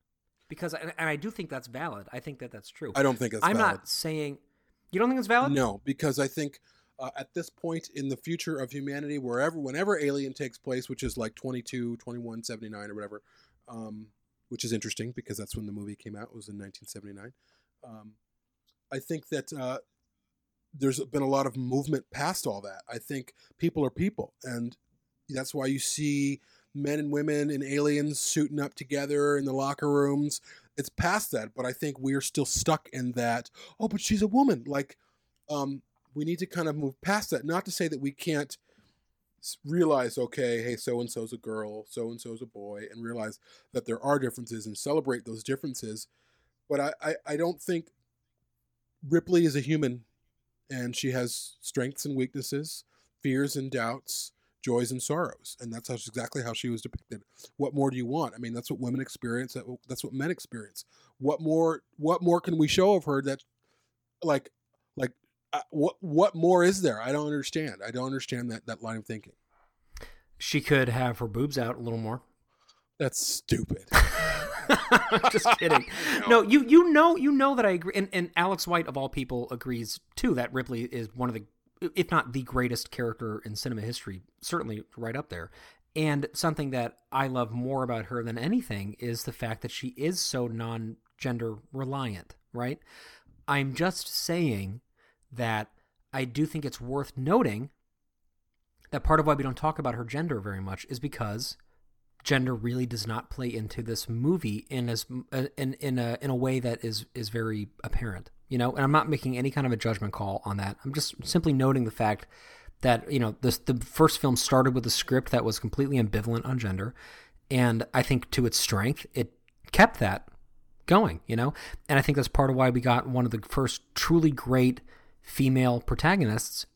Because, and and I do think that's valid. I think that that's true. I don't think it's I'm valid. not saying. You don't think it's valid? No, because I think uh, at this point in the future of humanity, wherever, whenever Alien takes place, which is like 22, 21, 79 or whatever, um, which is interesting because that's when the movie came out. It was in 1979. Um, I think that uh, there's been a lot of movement past all that. I think people are people, and that's why you see men and women and aliens suiting up together in the locker rooms. It's past that, but I think we're still stuck in that. Oh, but she's a woman. Like, um, we need to kind of move past that. Not to say that we can't realize, okay, hey, so and so's a girl, so and so's a boy, and realize that there are differences and celebrate those differences. But I, I, I don't think Ripley is a human and she has strengths and weaknesses, fears and doubts, joys and sorrows, and that's how, exactly how she was depicted. What more do you want? I mean, that's what women experience. that- That's what men experience. What more? What more can we show of her that, like, like, uh, what what more is there? I don't understand. I don't understand that that line of thinking. She could have her boobs out a little more. That's stupid. Just kidding. No, you you know you know that I agree, and, and Alex White of all people agrees too that Ripley is one of the, if not the greatest character in cinema history, certainly right up there. And something that I love more about her than anything is the fact that she is so non-gender reliant. Right? I'm just saying that I do think it's worth noting that part of why we don't talk about her gender very much is because gender really does not play into this movie in as uh, in in a in a way that is is very apparent you know and i'm not making any kind of a judgment call on that i'm just simply noting the fact that you know this the first film started with a script that was completely ambivalent on gender and i think to its strength it kept that going you know and i think that's part of why we got one of the first truly great female protagonists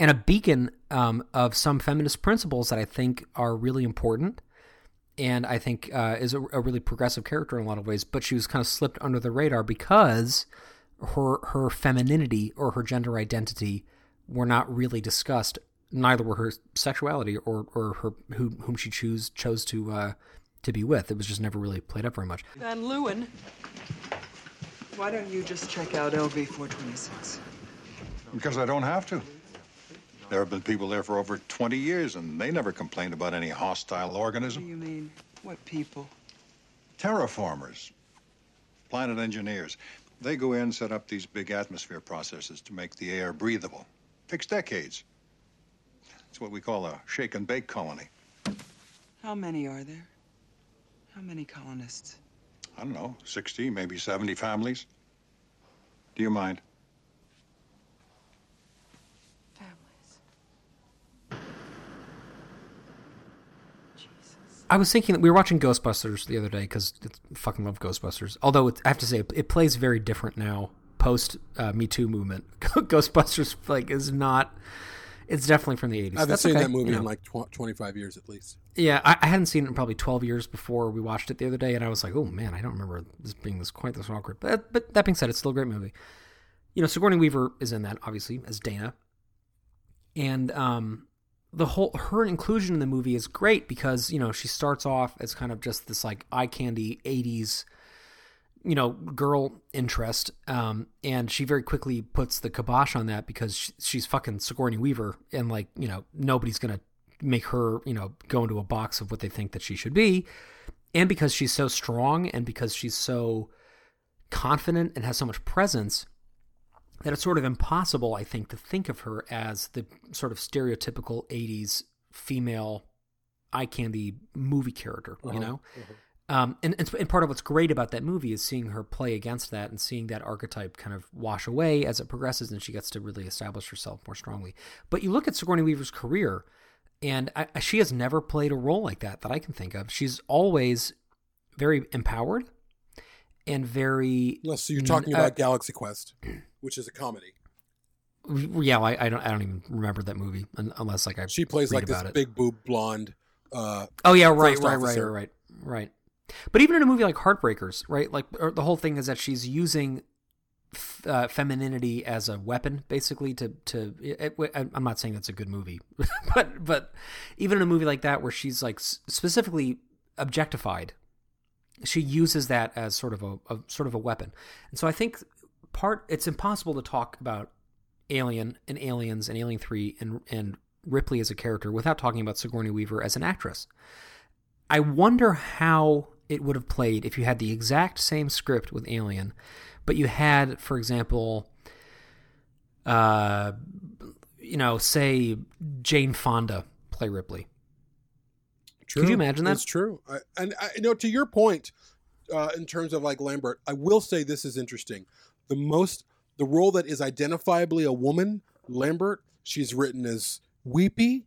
and a beacon um, of some feminist principles that I think are really important, and I think uh, is a, a really progressive character in a lot of ways. But she was kind of slipped under the radar because her her femininity or her gender identity were not really discussed. Neither were her sexuality or or her who, whom she choose chose to uh, to be with. It was just never really played up very much. Van Leeuwen, why don't you just check out LV 426? Because I don't have to. There have been people there for over 20 years, and they never complained about any hostile organism. What do organism. you mean? What people? Terraformers, planet engineers. They go in, set up these big atmosphere processes to make the air breathable. Takes decades. It's what we call a shake and bake colony. How many are there? How many colonists? I don't know, 60, maybe 70 families. Do you mind? I was thinking that we were watching Ghostbusters the other day because I fucking love Ghostbusters. Although it, I have to say, it plays very different now post uh, Me Too movement. Ghostbusters like is not. It's definitely from the eighties. I haven't That's seen okay, that movie you know. in like tw- 25 years at least. Yeah, I, I hadn't seen it in probably twelve years before we watched it the other day, and I was like, oh man, I don't remember this being this quite this awkward. But but that being said, it's still a great movie. You know, Sigourney Weaver is in that obviously as Dana, and um, the whole her inclusion in the movie is great because you know she starts off as kind of just this like eye candy '80s you know girl interest um and she very quickly puts the kibosh on that because she, she's fucking Sigourney Weaver and like you know nobody's gonna make her you know go into a box of what they think that she should be. And because she's so strong and because she's so confident and has so much presence that it's sort of impossible I think to think of her as the sort of stereotypical 80s female eye candy movie character you Uh-huh, know um, and, and and part of what's great about that movie is seeing her play against that and seeing that archetype kind of wash away as it progresses and she gets to really establish herself more strongly. But you look at Sigourney Weaver's career, and I, she has never played a role like that that I can think of. She's always very empowered and very Unless so you're talking uh, about Galaxy Quest, which is a comedy. yeah I, I don't i don't even remember that movie unless like i She plays like this it. big boob blonde. Uh, oh yeah right right right right right right but even in a movie like heartbreakers right like or the whole thing is that she's using f- uh, femininity as a weapon basically to to it, it, i'm not saying that's a good movie but but even in a movie like that where she's like specifically objectified she uses that as sort of a, a sort of a weapon. And so i think part it's impossible to talk about alien and aliens and alien 3 and and ripley as a character without talking about sigourney weaver as an actress. I wonder how it would have played if you had the exact same script with alien but you had for example uh you know say jane fonda play ripley True. Could you imagine that? It's true. I, and I, you know, to your point, uh, in terms of like Lambert, I will say this is interesting. The most, the role that is identifiably a woman, Lambert, she's written as weepy,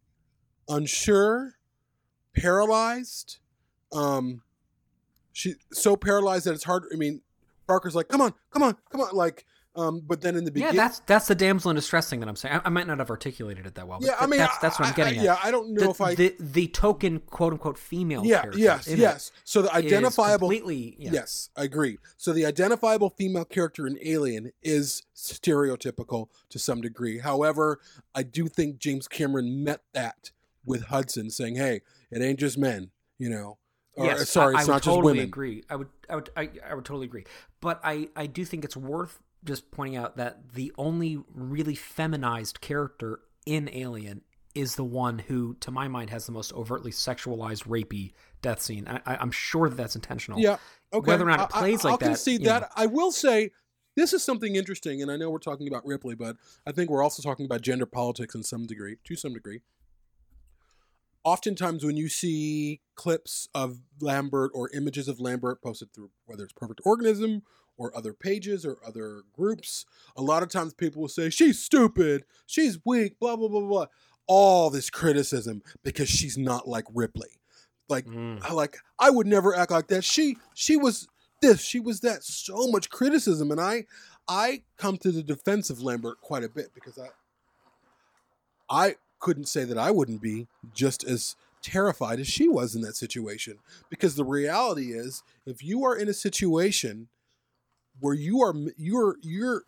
unsure, paralyzed. Um, she so paralyzed that it's hard. I mean, Parker's like, "Come on, come on, come on!" Like, um, but then in the beginning, yeah that's that's the damsel in distress thing that i'm saying i, I might not have articulated it that well but Yeah, I mean, that's, that's what i'm I- getting I- at yeah, I don't know the, if I- the, the token quote unquote female yeah, character yes, yes. So the identifiable, completely yeah. yes, I agree. So the identifiable female character in Alien is stereotypical to some degree. However, I do think James Cameron met that with Hudson, saying, "Hey, it ain't just men," you know. Or, yes, sorry, I, it's I not totally just women. agree. I would, I would, I, I would totally agree. But I, I do think it's worth just pointing out that the only really feminized character in Alien is the one who, to my mind, has the most overtly sexualized, rapey death scene. I, I, I'm sure that that's intentional. Yeah. Okay. Whether or not it I- I- plays like I'll that, concede you know. that. I will say this is something interesting, and I know we're talking about Ripley, but I think we're also talking about gender politics in some degree, to some degree. Oftentimes, when you see clips of Lambert or images of Lambert posted through whether it's Perfect Organism or other pages or other groups, a lot of times people will say, She's stupid, she's weak, blah, blah, blah, blah. All this criticism because she's not like Ripley. Like, mm. I like I would never act like that. She she was this, she was that. So much criticism, and I I come to the defense of Lambert quite a bit because I I couldn't say that I wouldn't be just as terrified as she was in that situation. Because the reality is, if you are in a situation where you are you're you're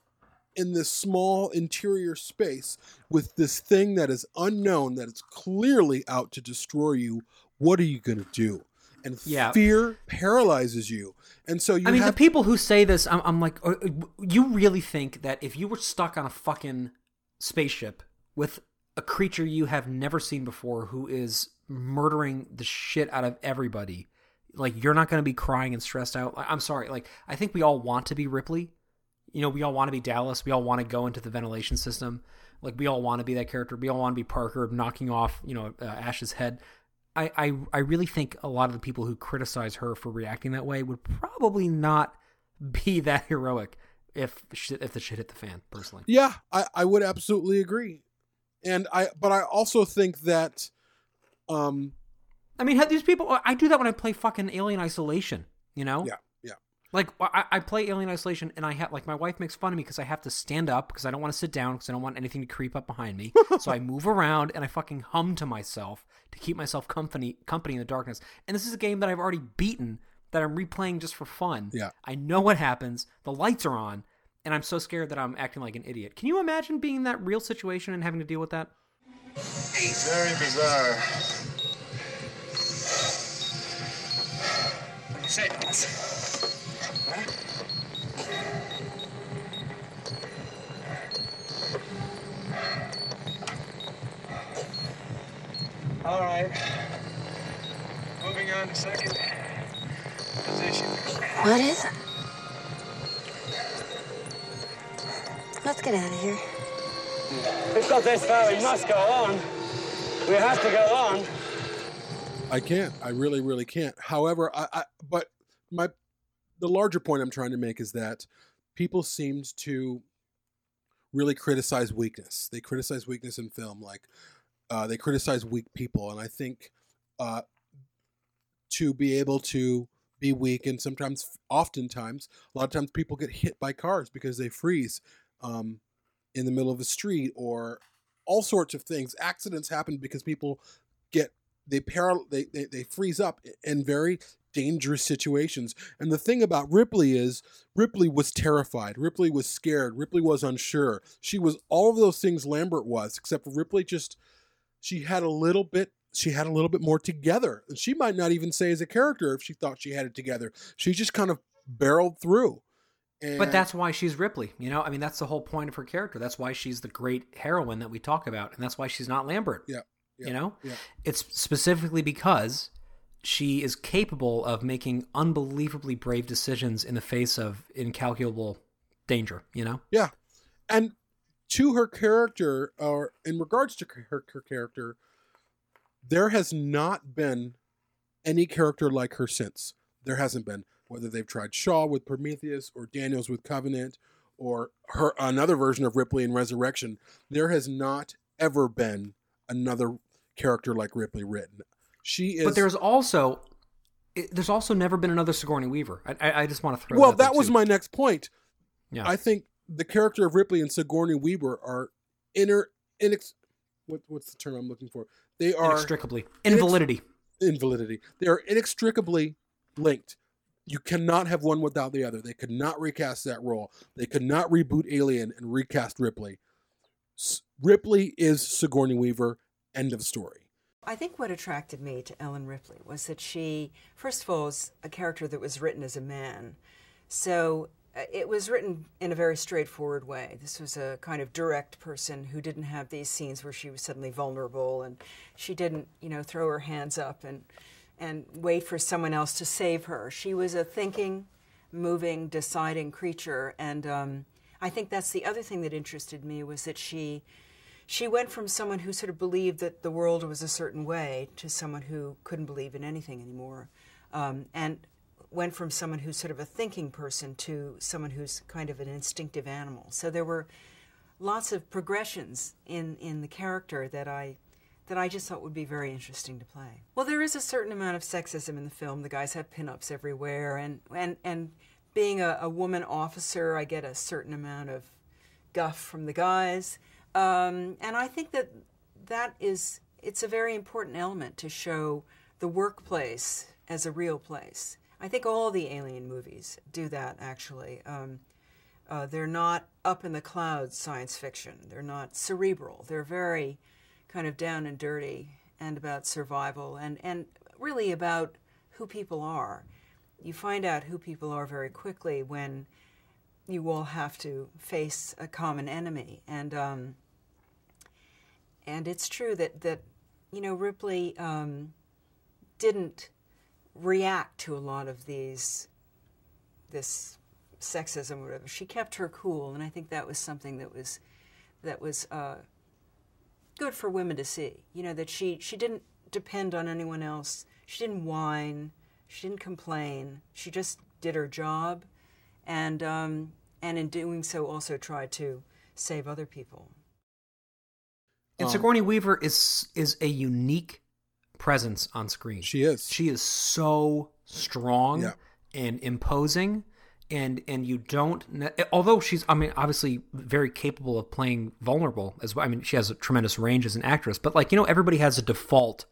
in this small interior space with this thing that is unknown that is clearly out to destroy you, what are you going to do? And Yeah. fear paralyzes you. And so you I mean, have the people who say this, I'm, I'm like, uh, you really think that if you were stuck on a fucking spaceship with a creature you have never seen before who is murdering the shit out of everybody, like you're not going to be crying and stressed out? I'm sorry. Like, I think we all want to be Ripley. You know, we all want to be Dallas. We all want to go into the ventilation system. Like, we all want to be that character. We all want to be Parker knocking off, you know, uh, Ash's head. I, I I really think a lot of the people who criticize her for reacting that way would probably not be that heroic if if the shit hit the fan. Personally, Yeah, I, I would absolutely agree. And I but I also think that um I mean, these people. I do that when I play fucking Alien Isolation. You know? yeah, yeah. Like I, I play Alien Isolation, and I have like my wife makes fun of me because I have to stand up because I don't want to sit down because I don't want anything to creep up behind me. so I move around and I fucking hum to myself to keep myself company company in the darkness. And this is a game that I've already beaten that I'm replaying just for fun. Yeah. I know what happens. The lights are on, and I'm so scared that I'm acting like an idiot. Can you imagine being in that real situation and having to deal with that? Very bizarre. Say, boss. All right. Moving on to second position. What is it? Let's get out of here. We've got this far. We must go on. We have to go on. I can't. I really, really can't. However, I, I but my the larger point I'm trying to make is that people seemed to really criticize weakness. They criticize weakness in film, like uh, they criticize weak people, and I think uh, to be able to be weak, and sometimes, oftentimes, a lot of times people get hit by cars because they freeze um, in the middle of the street or all sorts of things. Accidents happen because people get they paral they, they they freeze up in very dangerous situations. And the thing about Ripley is Ripley was terrified. Ripley was scared. Ripley was unsure. She was all of those things Lambert was, except Ripley just she had a little bit she had a little bit more together. And she might not even say as a character if she thought she had it together. She just kind of barreled through. And But that's why she's Ripley. You know, I mean, that's the whole point of her character. That's why she's the great heroine that we talk about, and that's why she's not Lambert. Yeah. Yeah, you know, yeah. it's specifically because she is capable of making unbelievably brave decisions in the face of incalculable danger. You know, Yeah. And to her character, or in regards to her, her character, there has not been any character like her since. There hasn't been. Whether they've tried Shaw with Prometheus or Daniels with Covenant or her another version of Ripley in Resurrection, there has not ever been another character like Ripley written. She is but there's also it, there's also never been another Sigourney Weaver. I, I, I just want to throw. well, that, was too. my next point. Yeah. I think the character of Ripley and Sigourney Weaver are inner inex. What, what's the term I'm looking for? They are inextricably invalidity. invalidity. They are inextricably linked. You cannot have one without the other. They could not recast that role. They could not reboot Alien and recast Ripley. Ripley is Sigourney Weaver. End of story. I think what attracted me to Ellen Ripley was that she, first of all, was a character that was written as a man. So uh, it was written in a very straightforward way. This was a kind of direct person who didn't have these scenes where she was suddenly vulnerable and she didn't, you know, throw her hands up and and wait for someone else to save her. She was a thinking, moving, deciding creature, and um, I think that's the other thing that interested me was that she she went from someone who sort of believed that the world was a certain way to someone who couldn't believe in anything anymore, um, and went from someone who's sort of a thinking person to someone who's kind of an instinctive animal. So there were lots of progressions in, in the character that I that I just thought would be very interesting to play. Well, there is a certain amount of sexism in the film. The guys have pinups everywhere, and and and being a, a woman officer, I get a certain amount of guff from the guys, um, and I think that that is it's a very important element to show the workplace as a real place. I think all the alien movies do that actually. Um, uh, they're not up in the clouds science fiction. They're not cerebral. They're very kind of down and dirty and about survival and, and really about who people are. You find out who people are very quickly when you all have to face a common enemy. And um, and it's true that, that you know, Ripley um, didn't react to a lot of these this sexism or whatever. She kept her cool, and I think that was something that was that was uh, good for women to see. You know that she she didn't depend on anyone else. She didn't whine. She didn't complain. She just did her job, and um, and in doing so also tried to save other people. And Um, Sigourney Weaver is is a unique presence on screen. She is. She is so strong Yeah. and imposing, and and you don't. Although she's, I mean, obviously very capable of playing vulnerable as well. I mean, she has a tremendous range as an actress. But like you know, everybody has a default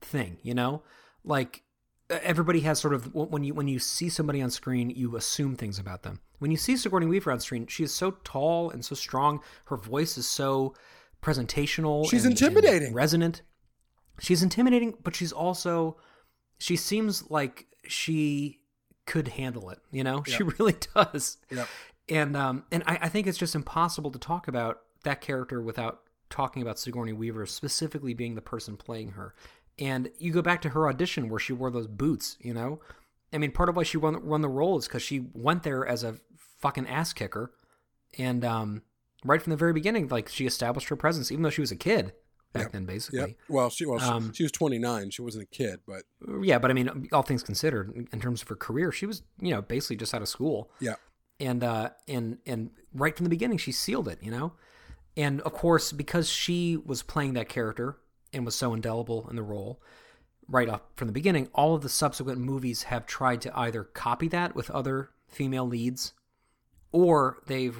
thing. You know, like everybody has sort of when you when you see somebody on screen, you assume things about them. When you see Sigourney Weaver on screen, she is so tall and so strong. Her voice is so presentational. She's and- and intimidating. resonant. She's intimidating, but she's also she seems like she could handle it. You know, she really does. Yeah. And um and I, I think it's just impossible to talk about that character without talking about Sigourney Weaver specifically being the person playing her. And you go back to her audition where she wore those boots. You know, I mean, part of why she won won the role is because she went there as a fucking ass kicker, and um right from the very beginning, like she established her presence, even though she was a kid back Yep. then, basically. Yep. Well, she well, she- Um, she was 29. She wasn't a kid, but Yeah, but I mean, all things considered, in terms of her career, she was, you know, basically just out of school. yeah. And uh, and and right from the beginning, she sealed it, you know. And of course, because she was playing that character and was so indelible in the role, right off from the beginning, all of the subsequent movies have tried to either copy that with other female leads, or they've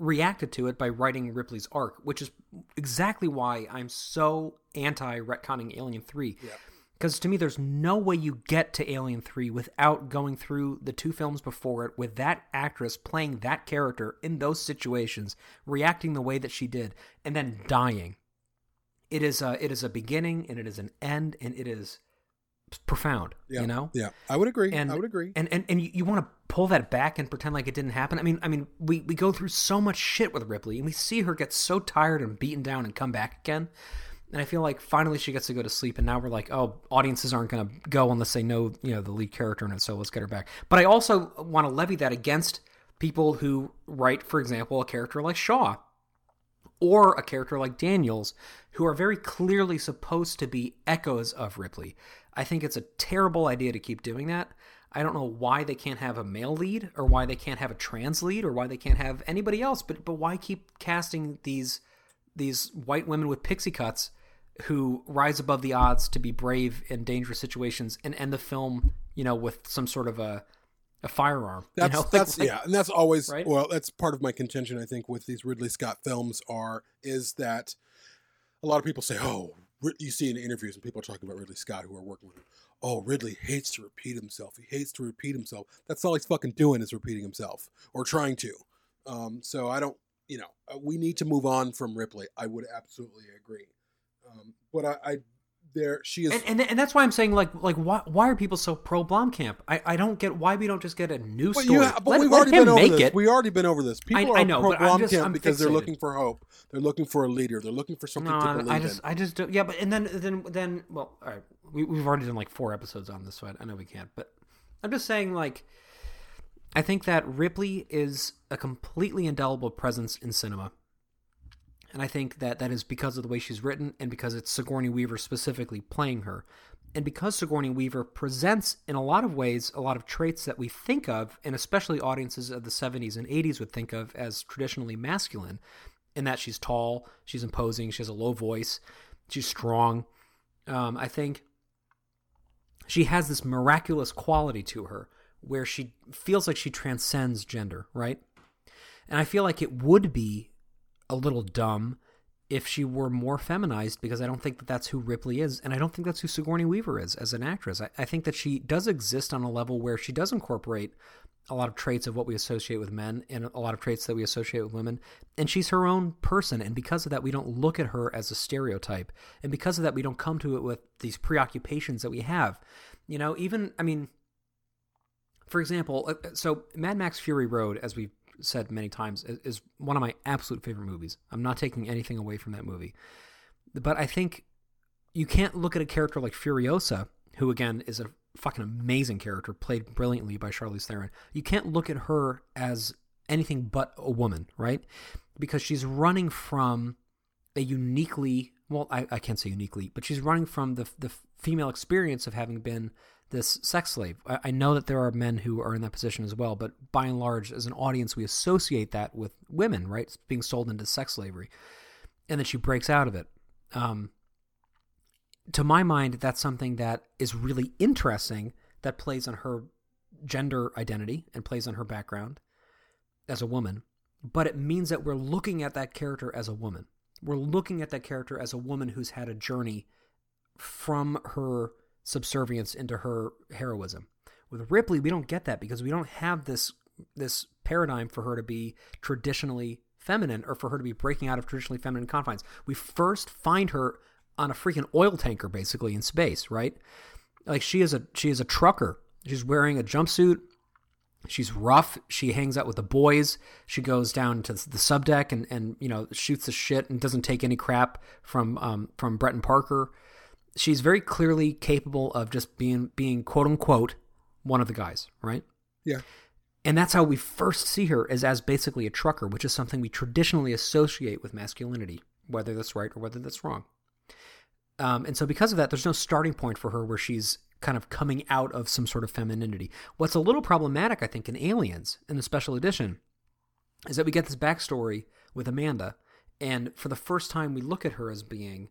reacted to it by writing Ripley's arc, which is exactly why I'm so anti retconning Alien 3. Because to me, there's no way you get to Alien 3 without going through the two films before it with that actress playing that character in those situations, reacting the way that she did, and then dying. It is a, it is a beginning and it is an end and it is profound, Yeah. you know? Yeah. I would agree. And I would agree. And and, and you, you want to pull that back and pretend like it didn't happen. I mean, I mean, we we go through so much shit with Ripley, and we see her get so tired and beaten down and come back again. And I feel like finally she gets to go to sleep, and now we're like, oh, audiences aren't going to go unless they know, you know, the lead character and. So let's get her back. But I also want to levy that against people who write, for example, a character like Shaw or a character like Daniels, who are very clearly supposed to be echoes of Ripley. I think it's a terrible idea to keep doing that. I don't know why they can't have a male lead, or why they can't have a trans lead, or why they can't have anybody else. But but why keep casting these these white women with pixie cuts who rise above the odds to be brave in dangerous situations and end the film, you know, with some sort of a a firearm? you know? That's like- yeah, and that's always Right? well. That's part of my contention. I think with these Ridley Scott films are is that a lot of people say, "Oh, you see in interviews and people are talking about Ridley Scott who are working with him. Oh, Ridley hates to repeat himself. He hates to repeat himself. That's all he's fucking doing is repeating himself or trying to. Um, so I don't, you know, uh, we need to move on from Ripley. I would absolutely agree. Um, but I, I, there she is. and, and and that's why I'm saying like like why why are people so pro Blomkamp? I I don't get why we don't just get a new But, story. you but let, we've let already been over this. it. We already been over this. People I are know, pro Blomkamp because they're looking for hope. They're looking for a leader. They're looking for something no, to I, believe I in. just I just don't. Yeah, but and then then then well, all right, we we've already done like four episodes on this, so I, I know we can't. But I'm just saying like. I think that Ripley is a completely indelible presence in cinema. And I think that that is because of the way she's written and because it's Sigourney Weaver specifically playing her. And because Sigourney Weaver presents, in a lot of ways, a lot of traits that we think of, and especially audiences of the 70s and 80s would think of as traditionally masculine, in that she's tall, she's imposing, she has a low voice, she's strong. Um, I think she has this miraculous quality to her where she feels like she transcends gender, right? And I feel like it would be a little dumb if she were more feminized because I don't think that that's who Ripley is. And I don't think that's who Sigourney Weaver is as an actress. I, I think that she does exist on a level where she does incorporate a lot of traits of what we associate with men and a lot of traits that we associate with women. And she's her own person. And because of that, we don't look at her as a stereotype. And because of that, we don't come to it with these preoccupations that we have. You know, even, I mean, for example, uh, so Mad Max Fury Road, as we've said many times, is, one of my absolute favorite movies. I'm not taking anything away from that movie. But I think you can't look at a character like Furiosa, who again is a fucking amazing character, played brilliantly by Charlize Theron. You can't look at her as anything but a woman, right? Because she's running from a uniquely well, I, I can't say uniquely, but she's running from the the female experience of having been this sex slave. I, know that there are men who are in that position as well, but by and large, as an audience, we associate that with women, right? Being sold into sex slavery, and then she breaks out of it. Um, to my mind, that's something that is really interesting. That plays on her gender identity and plays on her background as a woman, but it means that we're looking at that character as a woman. We're looking at that character as a woman who's had a journey from her subservience into her heroism. With Ripley, we don't get that because we don't have this this paradigm for her to be traditionally feminine or for her to be breaking out of traditionally feminine confines. We first find her on a freaking oil tanker basically in space, right? Like she is a she is a trucker. She's wearing a jumpsuit. She's rough. She hangs out with the boys. She goes down to the subdeck and, and you know shoots the shit and doesn't take any crap from um, from Brett and Parker. She's very clearly capable of just being being quote unquote one of the guys, right? Yeah. And that's how we first see her is as basically a trucker, which is something we traditionally associate with masculinity, whether that's right or whether that's wrong. Um, and so because of that, there's no starting point for her where she's kind of coming out of some sort of femininity. What's a little problematic, I think, in Aliens, in the special edition, is that we get this backstory with Amanda, and for the first time we look at her as being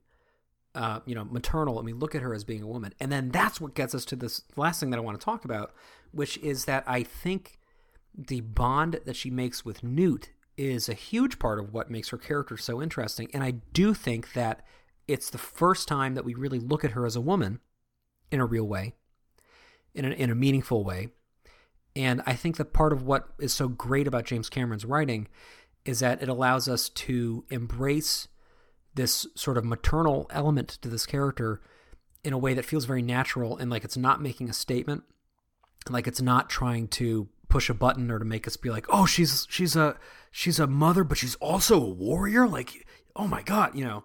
uh, you know, maternal, and we look at her as being a woman. And then that's what gets us to this last thing that I want to talk about, which is that I think the bond that she makes with Newt is a huge part of what makes her character so interesting. And I do think that it's the first time that we really look at her as a woman in a real way, in a, in a meaningful way. And I think that part of what is so great about James Cameron's writing is that it allows us to embrace this sort of maternal element to this character in a way that feels very natural and like it's not making a statement, like it's not trying to push a button or to make us be like, "Oh, she's she's a she's a mother, but she's also a warrior." Like, oh my god, you know,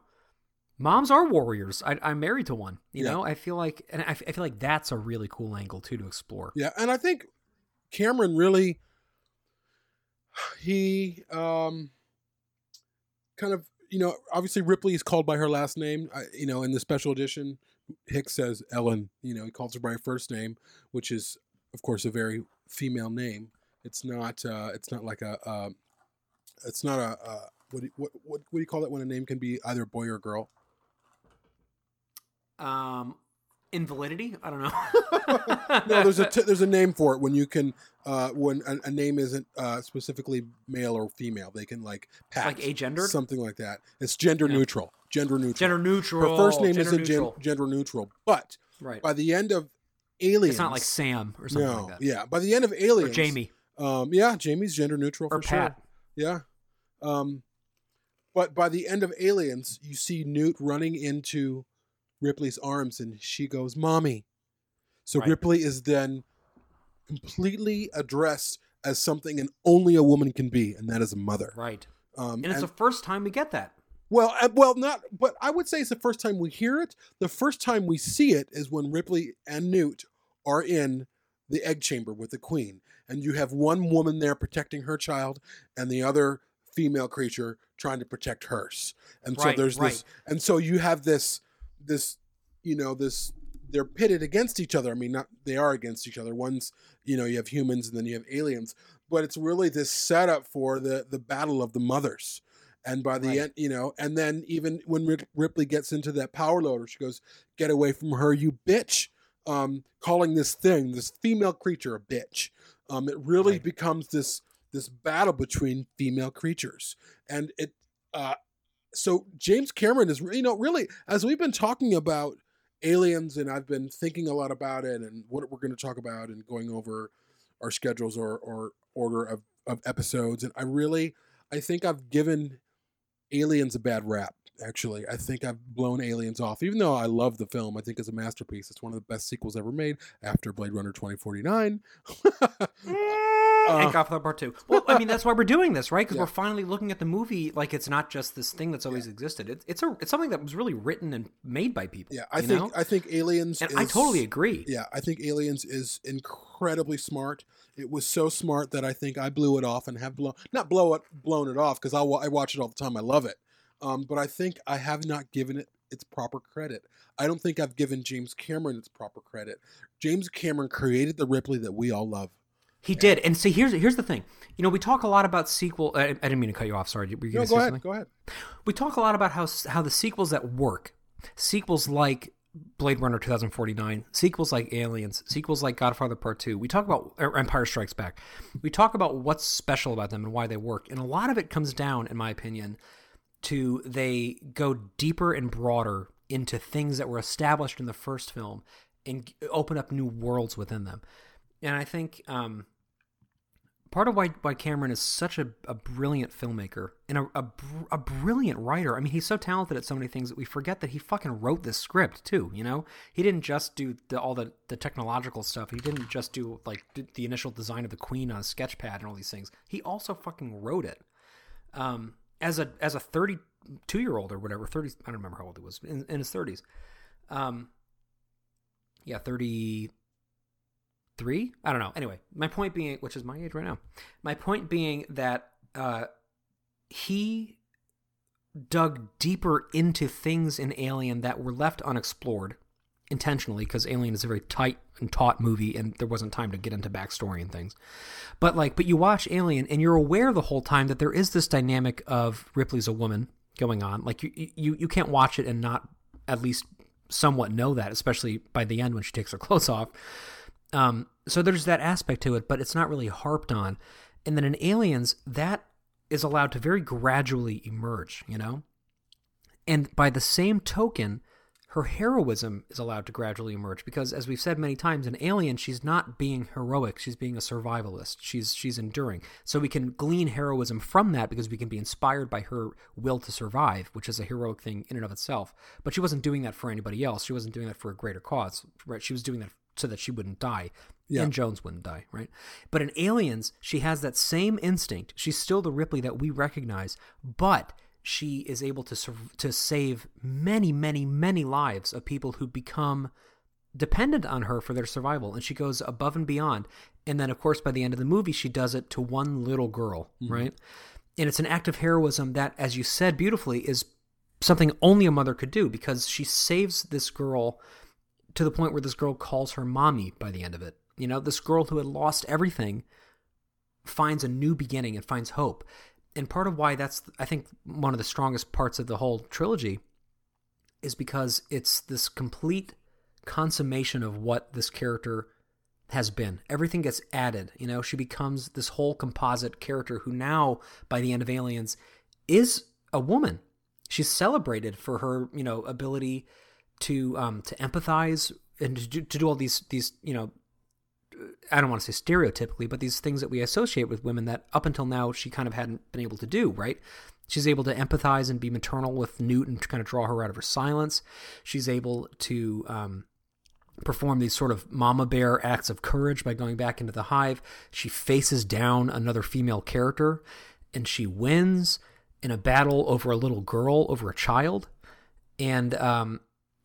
moms are warriors. I, I'm married to one. You Yeah. know, I feel like, and I feel like that's a really cool angle too to explore. Yeah, and I think Cameron really he um kind of you know obviously Ripley is called by her last name. I, you know, in the special edition, Hicks says Ellen. You know, he calls her by her first name, which is of course a very female name. It's not. uh It's not like a. Uh, it's not a. Uh, what, what what what do you call it when a name can be either boy or girl? Um, invalidity? I don't know. no, there's a t- there's a name for it when you can uh, when a, a name isn't uh, specifically male or female. They can like patch Like agendered? something like that. It's gender Yeah. neutral. Gender neutral. Gender neutral. Her first name Gender isn't gen- gender neutral, but Right. by the end of Aliens, It's not like Sam or something no, like that. yeah. By the end of Aliens, Or Jamie. Um, yeah, Jamie's gender neutral Or for Pat. sure. Yeah. Um, but by the end of Aliens, you see Newt running into Ripley's arms, and she goes, "Mommy." So Right. Ripley is then completely addressed as something and only a woman can be, and that is a mother. Right. Um, And it's the first time we get that. well, uh, well, not, but I would say it's the first time we hear it. The first time we see it is when Ripley and Newt are in the egg chamber with the queen, and you have one woman there protecting her child, and the other female creature trying to protect hers. And so Right, there's this, right. and so you have this, this, you know, this. They're pitted against each other. I mean, not they are against each other. One's, you know, you have humans and then you have aliens, but it's really this setup for the the battle of the mothers. And by the Right. end, you know, and then even when Ripley gets into that power loader, she goes, "Get away from her, you bitch!" Um, calling this thing, this female creature, a bitch. Um, it really becomes this this battle between female creatures, and it. Uh, so James Cameron is, you know, really as we've been talking about aliens, and I've been thinking a lot about it, and what we're going to talk about, and going over our schedules or or order of of episodes, and I really, I think I've given Aliens a bad rap. Actually, I think I've blown Aliens off. Even though I love the film, I think it's a masterpiece. It's one of the best sequels ever made after Blade Runner 2049. and Godfather Part Two. Well, I mean, that's why we're doing this, right? Because Uh, Yeah. we're finally looking at the movie like it's not just this thing that's always existed. It's it's a it's something that was really written and made by people. Yeah, I think know? I think Aliens. And is, I totally agree. Yeah, I think Aliens is incredibly smart. It was so smart that I think I blew it off and have blown not blow it blown it off because I, I watch it all the time. I love it, um, but I think I have not given it its proper credit. I don't think I've given James Cameron its proper credit. James Cameron created the Ripley that we all love. He did, and see, here's here's the thing. You know, we talk a lot about sequel. I, I didn't mean to cut you off. Sorry, were you No, go ahead. something? Go ahead. We talk a lot about how how the sequels that work, sequels like Blade Runner 2049, sequels like Aliens, sequels like Godfather Part 2. We talk about Empire Strikes Back. We talk about what's special about them and why they work. And a lot of it comes down in my opinion to they go deeper and broader into things that were established in the first film and open up new worlds within them. And I think um part of why why Cameron is such a, a brilliant filmmaker and a, a a brilliant writer. I mean, he's so talented at so many things that we forget that he fucking wrote this script too. You know, he didn't just do the, all the the technological stuff. He didn't just do like the initial design of the Queen on a sketch pad and all these things. He also fucking wrote it. Um, as a as a thirty two year old or whatever, thirty I don't remember how old he was in, in his thirties. Um, yeah, thirty three i don't know anyway my point being which is my age right now my point being that uh he dug deeper into things in alien that were left unexplored intentionally because alien is a very tight and taut movie and there wasn't time to get into backstory and things but like but you watch alien and you're aware the whole time that there is this dynamic of ripley's a woman going on like you you you can't watch it and not at least somewhat know that, especially by the end when she takes her clothes off. Um, so there's that aspect to it, but it's not really harped on. And then in Aliens, that is allowed to very gradually emerge, you know? And by the same token, her heroism is allowed to gradually emerge because as we've said many times in Alien she's not being heroic she's being a survivalist she's she's enduring so we can glean heroism from that because we can be inspired by her will to survive which is a heroic thing in and of itself but she wasn't doing that for anybody else she wasn't doing that for a greater cause right she was doing that so that she wouldn't die Yeah. and Jones wouldn't die, right? But in Aliens, she has that same instinct. She's still the Ripley that we recognize, but she is able to sur- to save many, many, many lives of people who become dependent on her for their survival, and she goes above and beyond. And then, of course, by the end of the movie, she does it to one little girl, mm-hmm. right? And it's an act of heroism that, as you said beautifully, is something only a mother could do because she saves this girl to the point where this girl calls her mommy by the end of it. You know, this girl who had lost everything finds a new beginning and finds hope. And part of why that's, I think, one of the strongest parts of the whole trilogy is because it's this complete consummation of what this character has been. Everything gets added. You know, she becomes this whole composite character who now, by the end of Aliens, is a woman. She's celebrated for her, you know, ability to um, to empathize and to do, to do all these these you know I don't want to say stereotypically, but these things that we associate with women that up until now she kind of hadn't been able to do, right? She's able to empathize and be maternal with Newt and to kind of draw her out of her silence. She's able to um, perform these sort of mama bear acts of courage by going back into the hive. She faces down another female character and she wins in a battle over a little girl, over a child. And um,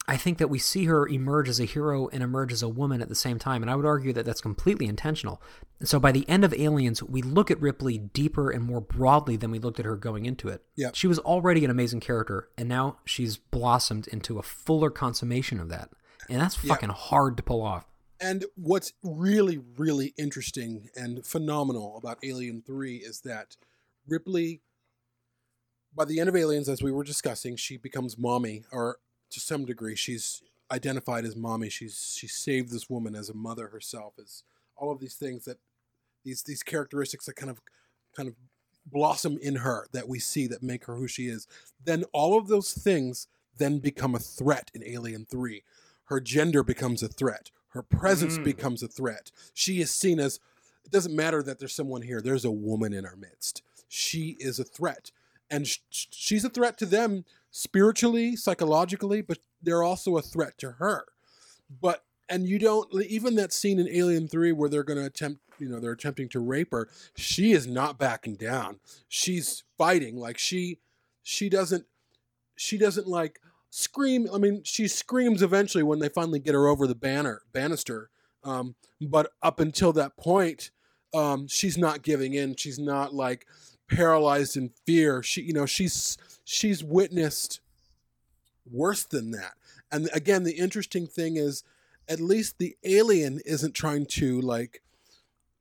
I think that we see her emerge as a hero and emerge as a woman at the same time. And I would argue that that's completely intentional. So by the end of Aliens, we look at Ripley deeper and more broadly than we looked at her going into it. Yep. She was already an amazing character, and now she's blossomed into a fuller consummation of that. And that's Yeah. fucking hard to pull off. And what's really, really interesting and phenomenal about Alien 3 is that Ripley, by the end of Aliens, as we were discussing, she becomes mommy, or to some degree, she's identified as mommy. She's she saved this woman as a mother herself, as all of these things that these these characteristics that kind of kind of blossom in her that we see that make her who she is. Then all of those things then become a threat in Alien 3. Her gender becomes a threat. Her presence Mm. becomes a threat. She is seen as it doesn't matter that there's someone here. There's a woman in our midst. She is a threat. And sh- sh- she's a threat to them spiritually, psychologically, but they're also a threat to her. But and you don't even that scene in Alien 3 where they're going to attempt, you know, they're attempting to rape her, she is not backing down. She's fighting like she she doesn't she doesn't like scream. I mean, she screams eventually when they finally get her over the banner banister. Um, but up until that point, um, she's not giving in. She's not like paralyzed in fear. She, you know, she's she's witnessed worse than that. And again, the interesting thing is, at least the alien isn't trying to like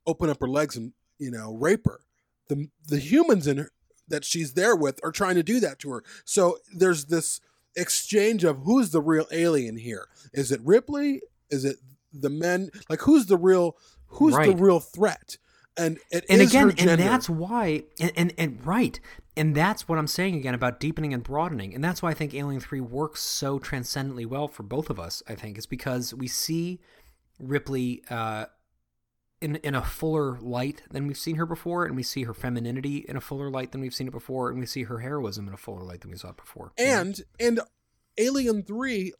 open up her legs and you know rape her. The the humans in her that she's there with are trying to do that to her. So there's this exchange of who's the real alien here? Is it Ripley? Is it the men? Like who's the real who's the real threat? And and again, and that's why, and, and and right, and that's what I'm saying again about deepening and broadening, and that's why I think Alien Three works so transcendently well for both of us. I think is because we see Ripley uh, in in a fuller light than we've seen her before, and we see her femininity in a fuller light than we've seen it before, and we see her heroism in a fuller light than we saw it before. and and Alien Three,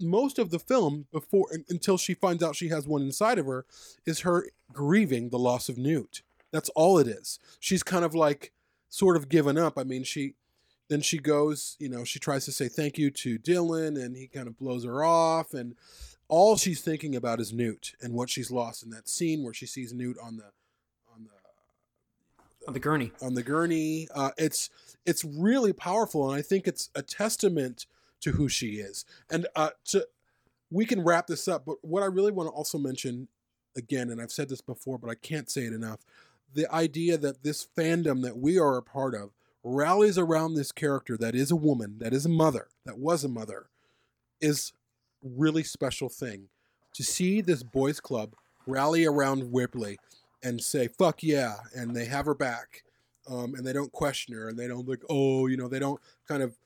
most of the film before until she finds out she has one inside of her, is her grieving the loss of Newt. That's all it is. She's kind of like sort of given up. I mean, she then she goes, you know, she tries to say thank you to Dillon, and he kind of blows her off, and all she's thinking about is Newt and what she's lost in that scene where she sees Newt on the on the on the gurney. on the gurney. Uh, it's it's really powerful, and I think it's a testament to who she is. And uh, to we can wrap this up, but what I really want to also mention again, and I've said this before, but I can't say it enough: the idea that this fandom that we are a part of rallies around this character that is a woman, that is a mother, that was a mother, is really special thing to see this boys club rally around Ripley and say "fuck yeah" and they have her back, um, and they don't question her and they don't like oh you know they don't kind of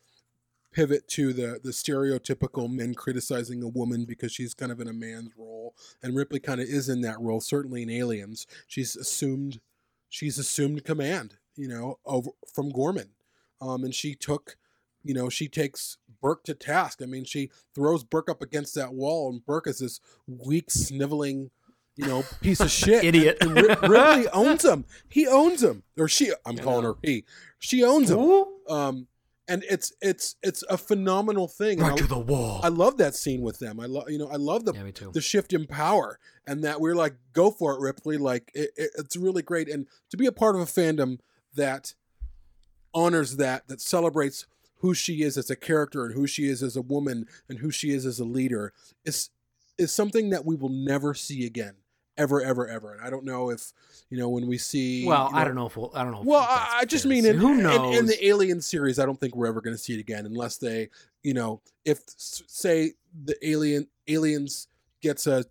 pivot to the the stereotypical men criticizing a woman because she's kind of in a man's role and Ripley kind of is in that role certainly in Aliens. She's assumed she's assumed command you know over from Gorman. Um, and she took you know she takes Burke to task. I mean she throws Burke up against that wall and Burke is this weak sniveling you know piece of shit. Idiot. and, and Ripley owns him. He owns him. Or she I'm calling her he. She owns him. Um and it's it's it's a phenomenal thing. Right I- to the wall. I love that scene with them. I love you know I love the Yeah, the shift in power and that we're like go for it Ripley like it, it, it's really great and to be a part of a fandom that honors that that celebrates who she is as a character and who she is as a woman and who she is as a leader is is something that we will never see again ever ever ever and I don't know if you know when we see Well, you I don't know if we'll, I don't know. if well, I, I just mean in, who knows in, the Alien series, I don't think we're ever going to see it again unless they, you know, if say the Alien Aliens gets a,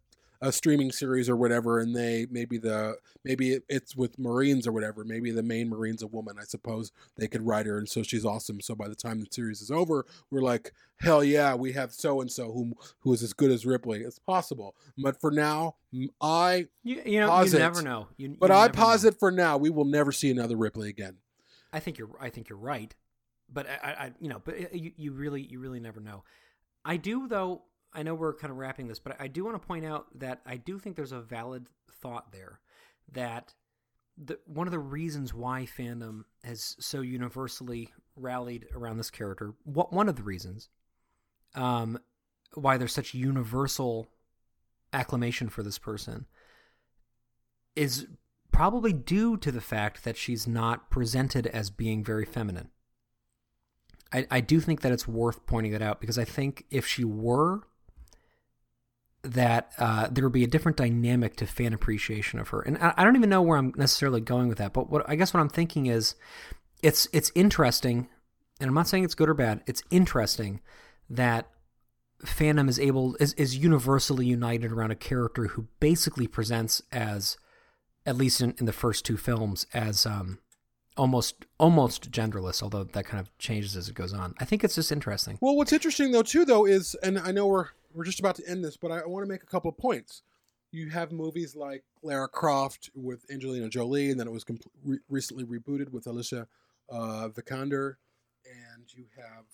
a streaming series or whatever, and they maybe the maybe it's with Marines or whatever, maybe the main Marine's a woman. I suppose they could write her, and so she's awesome. So by the time the series is over, we're like, hell yeah, we have so and so who who is as good as Ripley. It's possible, but for now, I You, you know, you never know. You, but you I never know. for now, we will never see another Ripley again. I think you're. I think you're right, but I, I you know, but uh, you, you really, you really never know. I do though. I know we're kind of wrapping this, but I do want to point out that I do think there's a valid thought there that the one of the reasons why fandom has so universally rallied around this character. What one of the reasons, um, why there's such universal acclamation for this person is probably due to the fact that she's not presented as being very feminine. I, I do think that it's worth pointing that out because I think if she were, that uh, there would be a different dynamic to fan appreciation of her. And I, I don't even know where I'm necessarily going with that, but what I guess what I'm thinking is, it's it's interesting, and I'm not saying it's good or bad. It's interesting that fandom is able is, is universally united around a character who basically presents as at least in, in the first two films as um almost almost genderless although that kind of changes as it goes on i think it's just interesting Well, what's interesting though too though is, and I know we're we're just about to end this, but I, want to make a couple of points. You have movies like Lara Croft with Angelina Jolie, and then it was compl- re- recently rebooted with Alicia uh, Vikander, and you have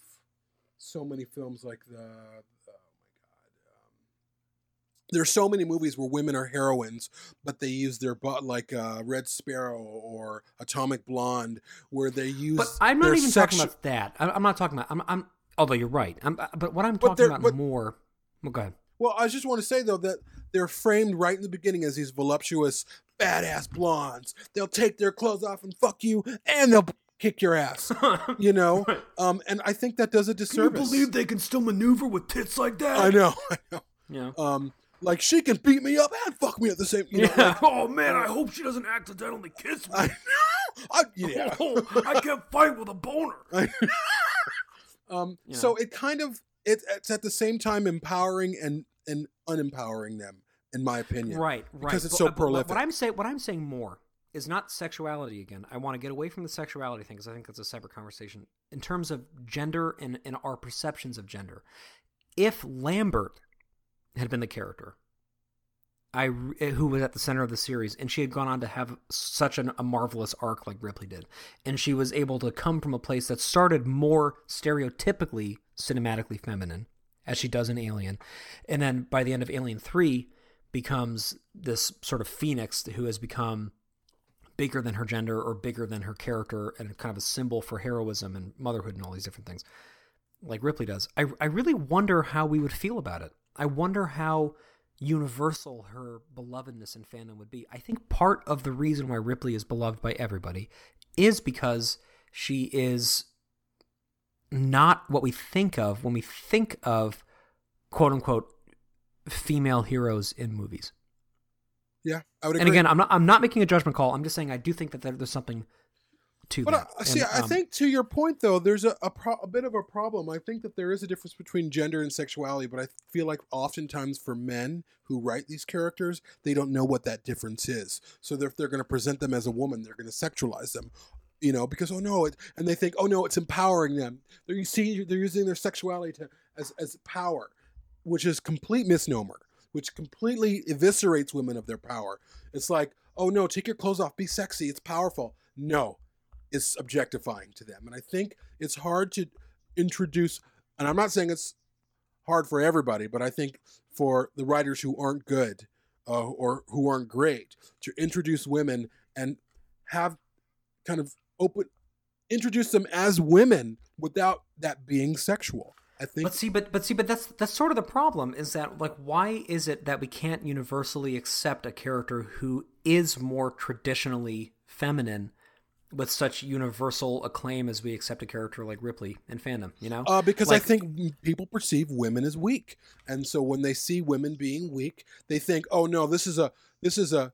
so many films like the. Oh my god. Um, there's so many movies where women are heroines, but they use their butt like uh, Red Sparrow or Atomic Blonde, where they use. but i'm not even sexu- talking about that I- i'm not talking about i'm, I'm although you're right I'm, but what i'm talking about but- more well Well, I just want to say though that they're framed right in the beginning as these voluptuous, badass blondes. They'll take their clothes off and fuck you, and they'll kick your ass. you know, um, and I think that does a disservice. Can you believe they can still maneuver with tits like that I know, I know. yeah Um, like she can beat me up and fuck me at the same. You know, like, oh man i hope she doesn't accidentally kiss me I know. I, yeah. i can't fight with a boner um, You so it kind of it, it's at the same time empowering and and unempowering them, in my opinion. Right, right. Because it's But- so but- but prolific. What I'm saying, what I'm saying more is not sexuality again. I want to get away from the sexuality thing because I think that's a separate conversation. In terms of gender and, and our perceptions of gender, if Lambert had been the character, I eh, who was at the center of the series, and she had gone on to have such an, a marvelous arc like Ripley did, and she was able to come from a place that started more stereotypically cinematically feminine, as she does in Alien, and then by the end of Alien Three, becomes this sort of phoenix who has become bigger than her gender or bigger than her character and kind of a symbol for heroism and motherhood and all these different things like ripley does. I, I really wonder how we would feel about it. I wonder how universal her belovedness in fandom would be. I think part of the reason why ripley is beloved by everybody is because she is not what we think of when we think of quote unquote female heroes in movies Yeah, I would agree. and again, I'm not I'm not making a judgment call. I'm just saying I do think that there, there's something to But that. I, see, And, I um, think to your point though, there's a a, pro- a bit of a problem. I think that there is a difference between gender and sexuality, but I feel like oftentimes for men who write these characters, they don't know what that difference is. So if they're going to present them as a woman, they're going to sexualize them. You know, because oh no, it, and they think oh no, it's empowering them. They're you see they're using their sexuality to, as as power, which is complete misnomer, which completely eviscerates women of their power. It's like oh no, take your clothes off, be sexy, it's powerful. No, it's objectifying to them. And I think it's hard to introduce, and I'm not saying it's hard for everybody, but I think for the writers who aren't good uh, or who aren't great to introduce women and have kind of open, introduce them as women without that being sexual. I think. But see, but but see, but that's that's sort of the problem. Is that like why is it that we can't universally accept a character who is more traditionally feminine with such universal acclaim as we accept a character like Ripley in fandom? You know, Uh, because Like- I think people perceive women as weak, and so when they see women being weak, they think, "Oh no, this is a this is a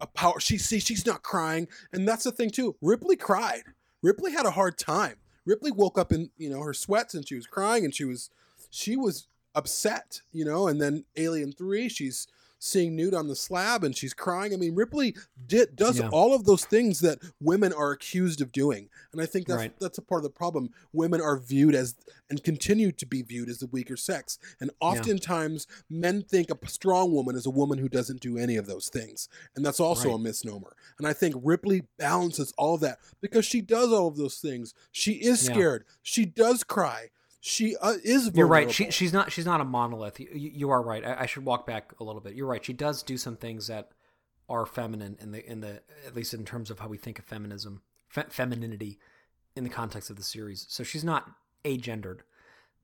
a power." She see she's not crying, and that's the thing too. Ripley cried. Ripley had a hard time. Ripley woke up in you know her sweats, and she was crying, and she was she was upset, you know. And then Alien Three, she's seeing Newt on the slab, and she's crying. I mean, Ripley did does Yeah. all of those things that women are accused of doing, and I think that's Right. that's a part of the problem. Women are viewed as and continue to be viewed as the weaker sex, and oftentimes men think a strong woman is a woman who doesn't do any of those things, and that's also Right. a misnomer. And I think Ripley balances all of that because she does all of those things. She is Yeah. scared. She does cry. She uh, is. Vulnerable. You're right. She, she's not. She's not a monolith. You, you you are right. I, I should walk back a little bit. You're right. She does do some things that are feminine in the in the at least in terms of how we think of feminism, fe- femininity, in the context of the series. So she's not agendered,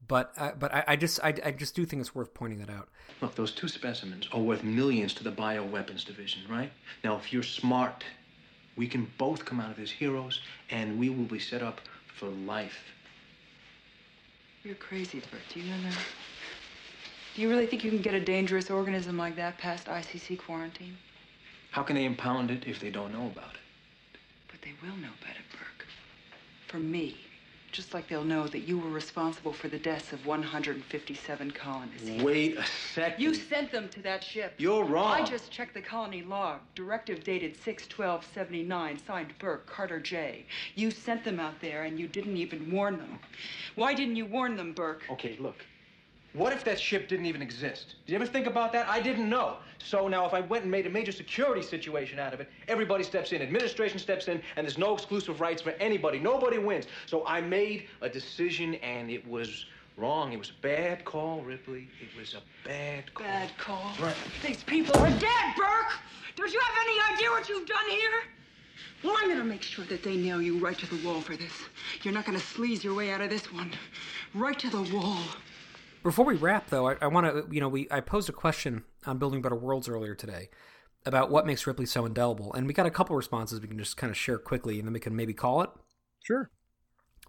but uh, but I, I just I, I just do think it's worth pointing that out. Look, those two specimens are worth millions to the bioweapons division, right? Now, if you're smart, we can both come out of as heroes, and we will be set up for life. You're crazy, Burke. Do you know that? Do you really think you can get a dangerous organism like that past ICC quarantine? How can they impound it if they don't know about it? But they will know about it, Burke. For me. Just like they'll know that you were responsible for the deaths of 157 colonists. here. Wait a second. You sent them to that ship. You're wrong. I just checked the colony log. Directive dated 6-12-79, signed Burke, Carter J. You sent them out there and you didn't even warn them. Why didn't you warn them, Burke? Okay, look. What if that ship didn't even exist? Did you ever think about that? I didn't know. So now, if I went and made a major security situation out of it, everybody steps in, administration steps in, and there's no exclusive rights for anybody. Nobody wins. So I made a decision, and it was wrong. It was a bad call, Ripley. It was a bad call. Bad call. Right. These people are dead, Burke! Don't you have any idea what you've done here? Well, I'm gonna make sure that they nail you right to the wall for this. You're not gonna sleaze your way out of this one. Right to the wall. Before we wrap, though, I, I want to, you know, we I posed a question on Building Better Worlds earlier today about what makes Ripley so indelible, and we got a couple responses we can just kind of share quickly, and then we can maybe call it. Sure.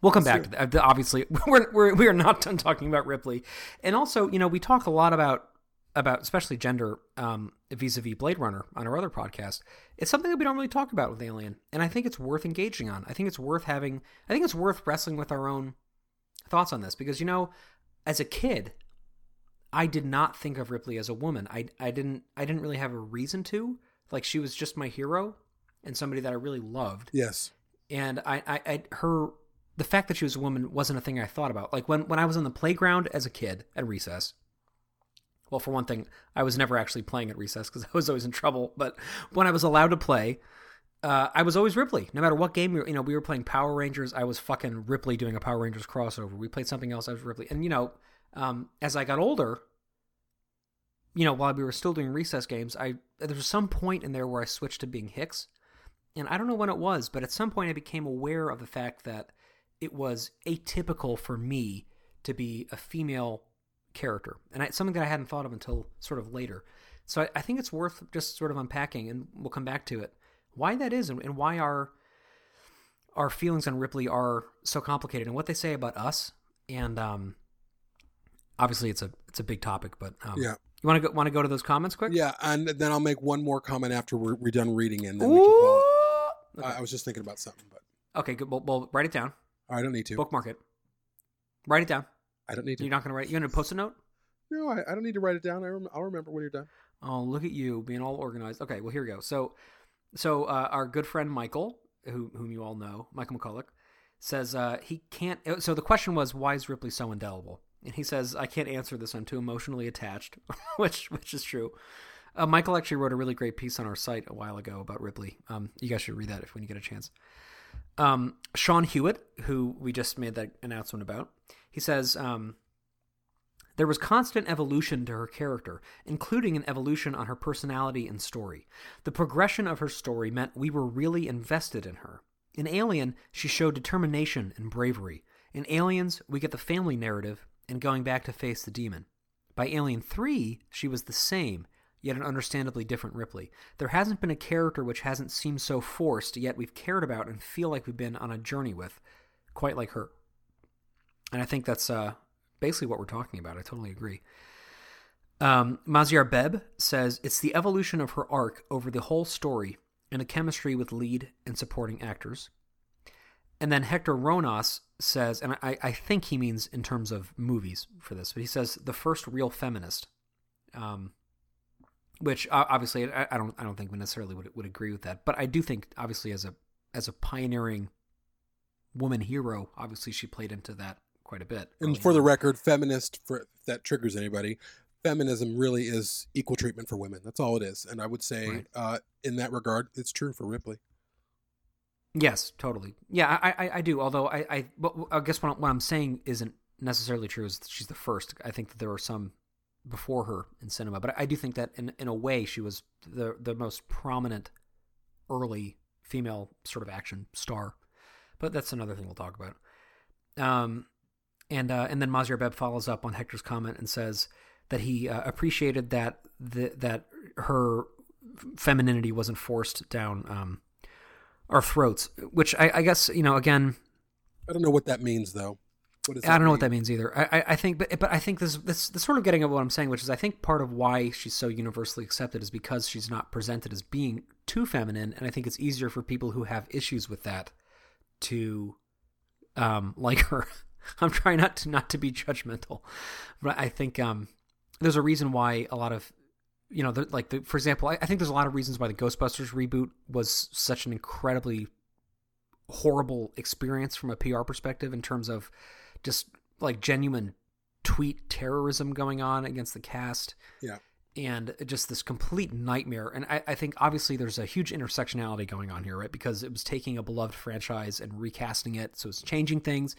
We'll come Let's back to that. Obviously, we're, we're we are not done talking about Ripley, and also, you know, we talk a lot about about especially gender um, vis-a-vis Blade Runner on our other podcast. It's something that we don't really talk about with Alien, and I think it's worth engaging on. I think it's worth having. I think it's worth wrestling with our own thoughts on this because you know, as a kid, I did not think of Ripley as a woman. I I didn't I didn't really have a reason to. Like she was just my hero and somebody that I really loved Yes. and I, I, I her the fact that she was a woman wasn't a thing I thought about. Like when when I was on the playground as a kid at recess. Well, for one thing, I was never actually playing at recess because I was always in trouble. But when I was allowed to play, uh, I was always Ripley. No matter what game you know, we were playing Power Rangers. I was fucking Ripley doing a Power Rangers crossover. We played something else. I was Ripley. And you know, um, as I got older, you know, while we were still doing recess games, I there was some point in there where I switched to being Hicks, and I don't know when it was, but at some point I became aware of the fact that it was atypical for me to be a female character, and I, something that I hadn't thought of until sort of later. So I, I think it's worth just sort of unpacking, and we'll come back to it. Why that is, and, and why our our feelings on Ripley are so complicated, and what they say about us, and um, obviously it's a it's a big topic, but um, Yeah. You want to go, want to go to those comments quick? Yeah, and then I'll make one more comment after we're, we're done reading, and then we can call it. I, I was just thinking about something, but Okay, good. Well, well, write it down. I don't need to. Bookmark it. Write it down. I don't need to. You're not going to write. You're going to post a note. No, I, I don't need to write it down. I rem- I'll remember when you're done. Oh, look at you being all organized. Okay, well here we go. So, so uh, our good friend Michael, who, whom you all know, Michael McCulloch, says uh, he can't. So the question was, why is Ripley so indelible? And he says, I can't answer this. I'm too emotionally attached, which which is true. Uh, Michael actually wrote a really great piece on our site a while ago about Ripley. Um, you guys should read that if when you get a chance. Um, Sean Hewitt, who we just made that announcement about, he says um, there was constant evolution to her character, including an evolution on her personality and story. The progression of her story meant we were really invested in her. In Alien, she showed determination and bravery. In Aliens, we get the family narrative and going back to face the demon. By Alien 3, she was the same, yet an understandably different Ripley. There hasn't been a character which hasn't seemed so forced, yet we've cared about and feel like we've been on a journey with, quite like her. And I think that's uh, basically what we're talking about. I totally agree. Um, Maziar Beb says it's the evolution of her arc over the whole story and a chemistry with lead and supporting actors. And then Hector Ronas says, and I, I think he means in terms of movies for this, but he says the first real feminist. Um, which obviously I, I, don't I don't think we necessarily would would agree with that, but I do think obviously as a as a pioneering woman hero, obviously she played into that quite a bit. And for the record, feminist for if that triggers anybody, feminism really is equal treatment for women. That's all it is. And I would say Right. uh, in that regard, it's true for Ripley. Yes, totally. Yeah, I, I, I do. Although I, I, I guess what, what I'm saying isn't necessarily true. Is that she's the first. I think that there were some before her in cinema, but I do think that in in a way she was the the most prominent early female sort of action star. But that's another thing we'll talk about. Um, and uh, and then Mazir Beb follows up on Hector's comment and says that he uh, appreciated that the, that her femininity wasn't forced down um, our throats. Which I, I guess you know again. I don't know what that means though. I don't know what that means either. I, I, I think, but but I think this this this sort of getting at what I'm saying, which is I think part of why she's so universally accepted is because she's not presented as being too feminine, and I think it's easier for people who have issues with that to um like her. I'm trying not to not to be judgmental, but I think um there's a reason why a lot of you know the, like the, for example I, I think there's a lot of reasons why the Ghostbusters reboot was such an incredibly horrible experience from a PR perspective in terms of just like genuine tweet terrorism going on against the cast Yeah. and just this complete nightmare. And I, I think obviously there's a huge intersectionality going on here, right? Because it was taking a beloved franchise and recasting it, so it's changing things.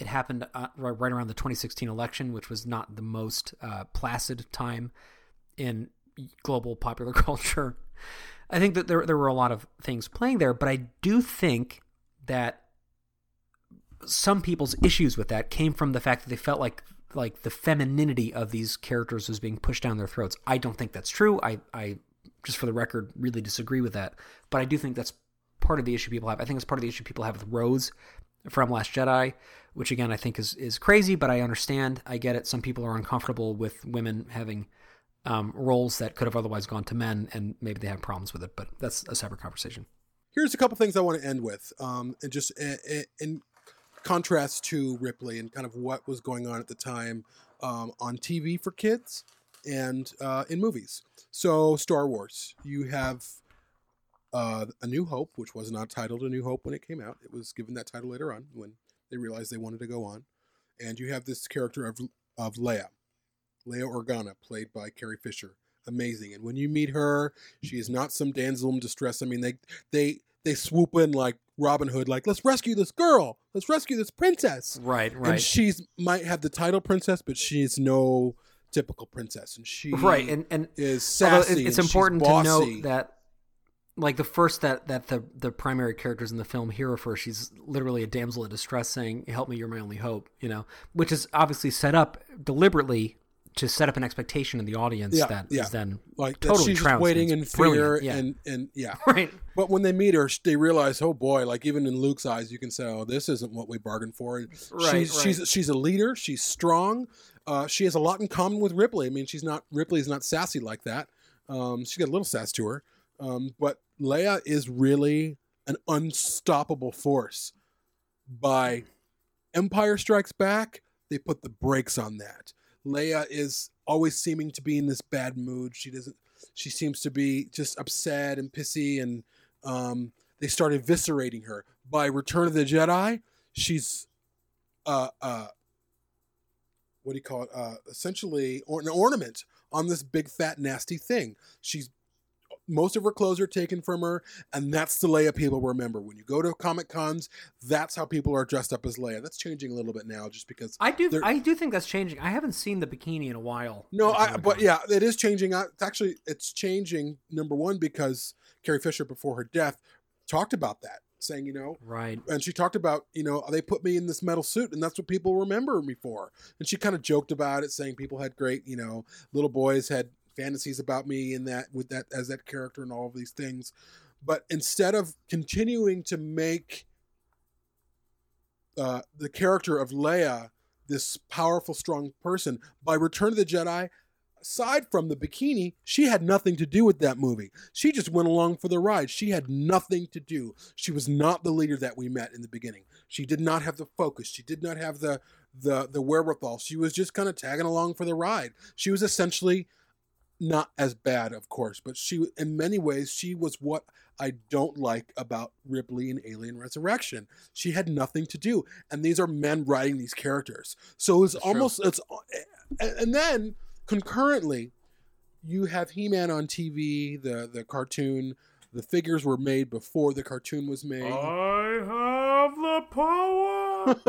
It happened uh, right around the 2016 election, which was not the most uh, placid time in global popular culture. I think that there there were a lot of things playing there, but I do think that some people's issues with that came from the fact that they felt like like the femininity of these characters was being pushed down their throats. I don't think that's true. I I just for the record really disagree with that, but I do think that's part of the issue people have. I think it's part of the issue people have with Rose from Last Jedi, which again I think is is crazy, but I understand. I get it. Some people are uncomfortable with women having um, roles that could have otherwise gone to men, and maybe they have problems with it. But that's a separate conversation. Here's a couple things I want to end with, um, and just in, in contrast to Ripley and kind of what was going on at the time um, on TV for kids and uh, in movies. So Star Wars, you have uh, A New Hope, which was not titled A New Hope when it came out. It was given that title later on when they realized they wanted to go on. And you have this character of of Leia, Leia Organa, played by Carrie Fisher. Amazing. And when you meet her, she is not some damsel in distress. I mean, they they they swoop in like Robin Hood, like let's rescue this girl, let's rescue this princess. Right, right. And she's might have the title princess, but she's no typical princess, and she right and and is sassy. it- it's she's important to note that like the first that that the the primary characters in the film hear of her she's literally a damsel in distress saying help me you're my only hope you know which is obviously set up deliberately to set up an expectation in the audience yeah, that is yeah. then like totally she's trounced. waiting in fear yeah. and and yeah right but when they meet her they realize oh boy like even in luke's eyes you can say oh this isn't what we bargained for Right, she's right. she's she's a leader she's strong uh, she has a lot in common with ripley i mean she's not ripley's not sassy like that um, she's got a little sass to her um, but leia is really an unstoppable force By Empire Strikes Back, they put the brakes on that. Leia is always seeming to be in this bad mood. She doesn't. She seems to be just upset and pissy, and um, they start eviscerating her. By Return of the Jedi, she's uh, uh, what do you call it? Uh, essentially, or an ornament on this big fat nasty thing. She's most of her clothes are taken from her, and that's the Leia people remember. When you go to Comic Cons, that's how people are dressed up as Leia. That's changing a little bit now, just because I do. I do think that's changing. I haven't seen the bikini in a while. No, I, but yeah, it is changing. It's actually it's changing. Number one, because Carrie Fisher before her death talked about that, saying you know, right, and she talked about you know they put me in this metal suit, and that's what people remember me for. And she kind of joked about it, saying people had great you know little boys had fantasies about me in that with that as that character and all of these things. But instead of continuing to make uh, the character of Leia this powerful, strong person by Return of the Jedi, aside from the bikini, she had nothing to do with that movie. She just went along for the ride. She had nothing to do. She was not the leader that we met in the beginning. She did not have the focus. She did not have the the the wherewithal. She was just kind of tagging along for the ride. She was essentially not as bad, of course, but she in many ways she was what I don't like about Ripley in Alien Resurrection. She had nothing to do, and these are men writing these characters. So it's almost it's and then concurrently you have He-Man on TV, the the cartoon. The figures were made before the cartoon was made. I have the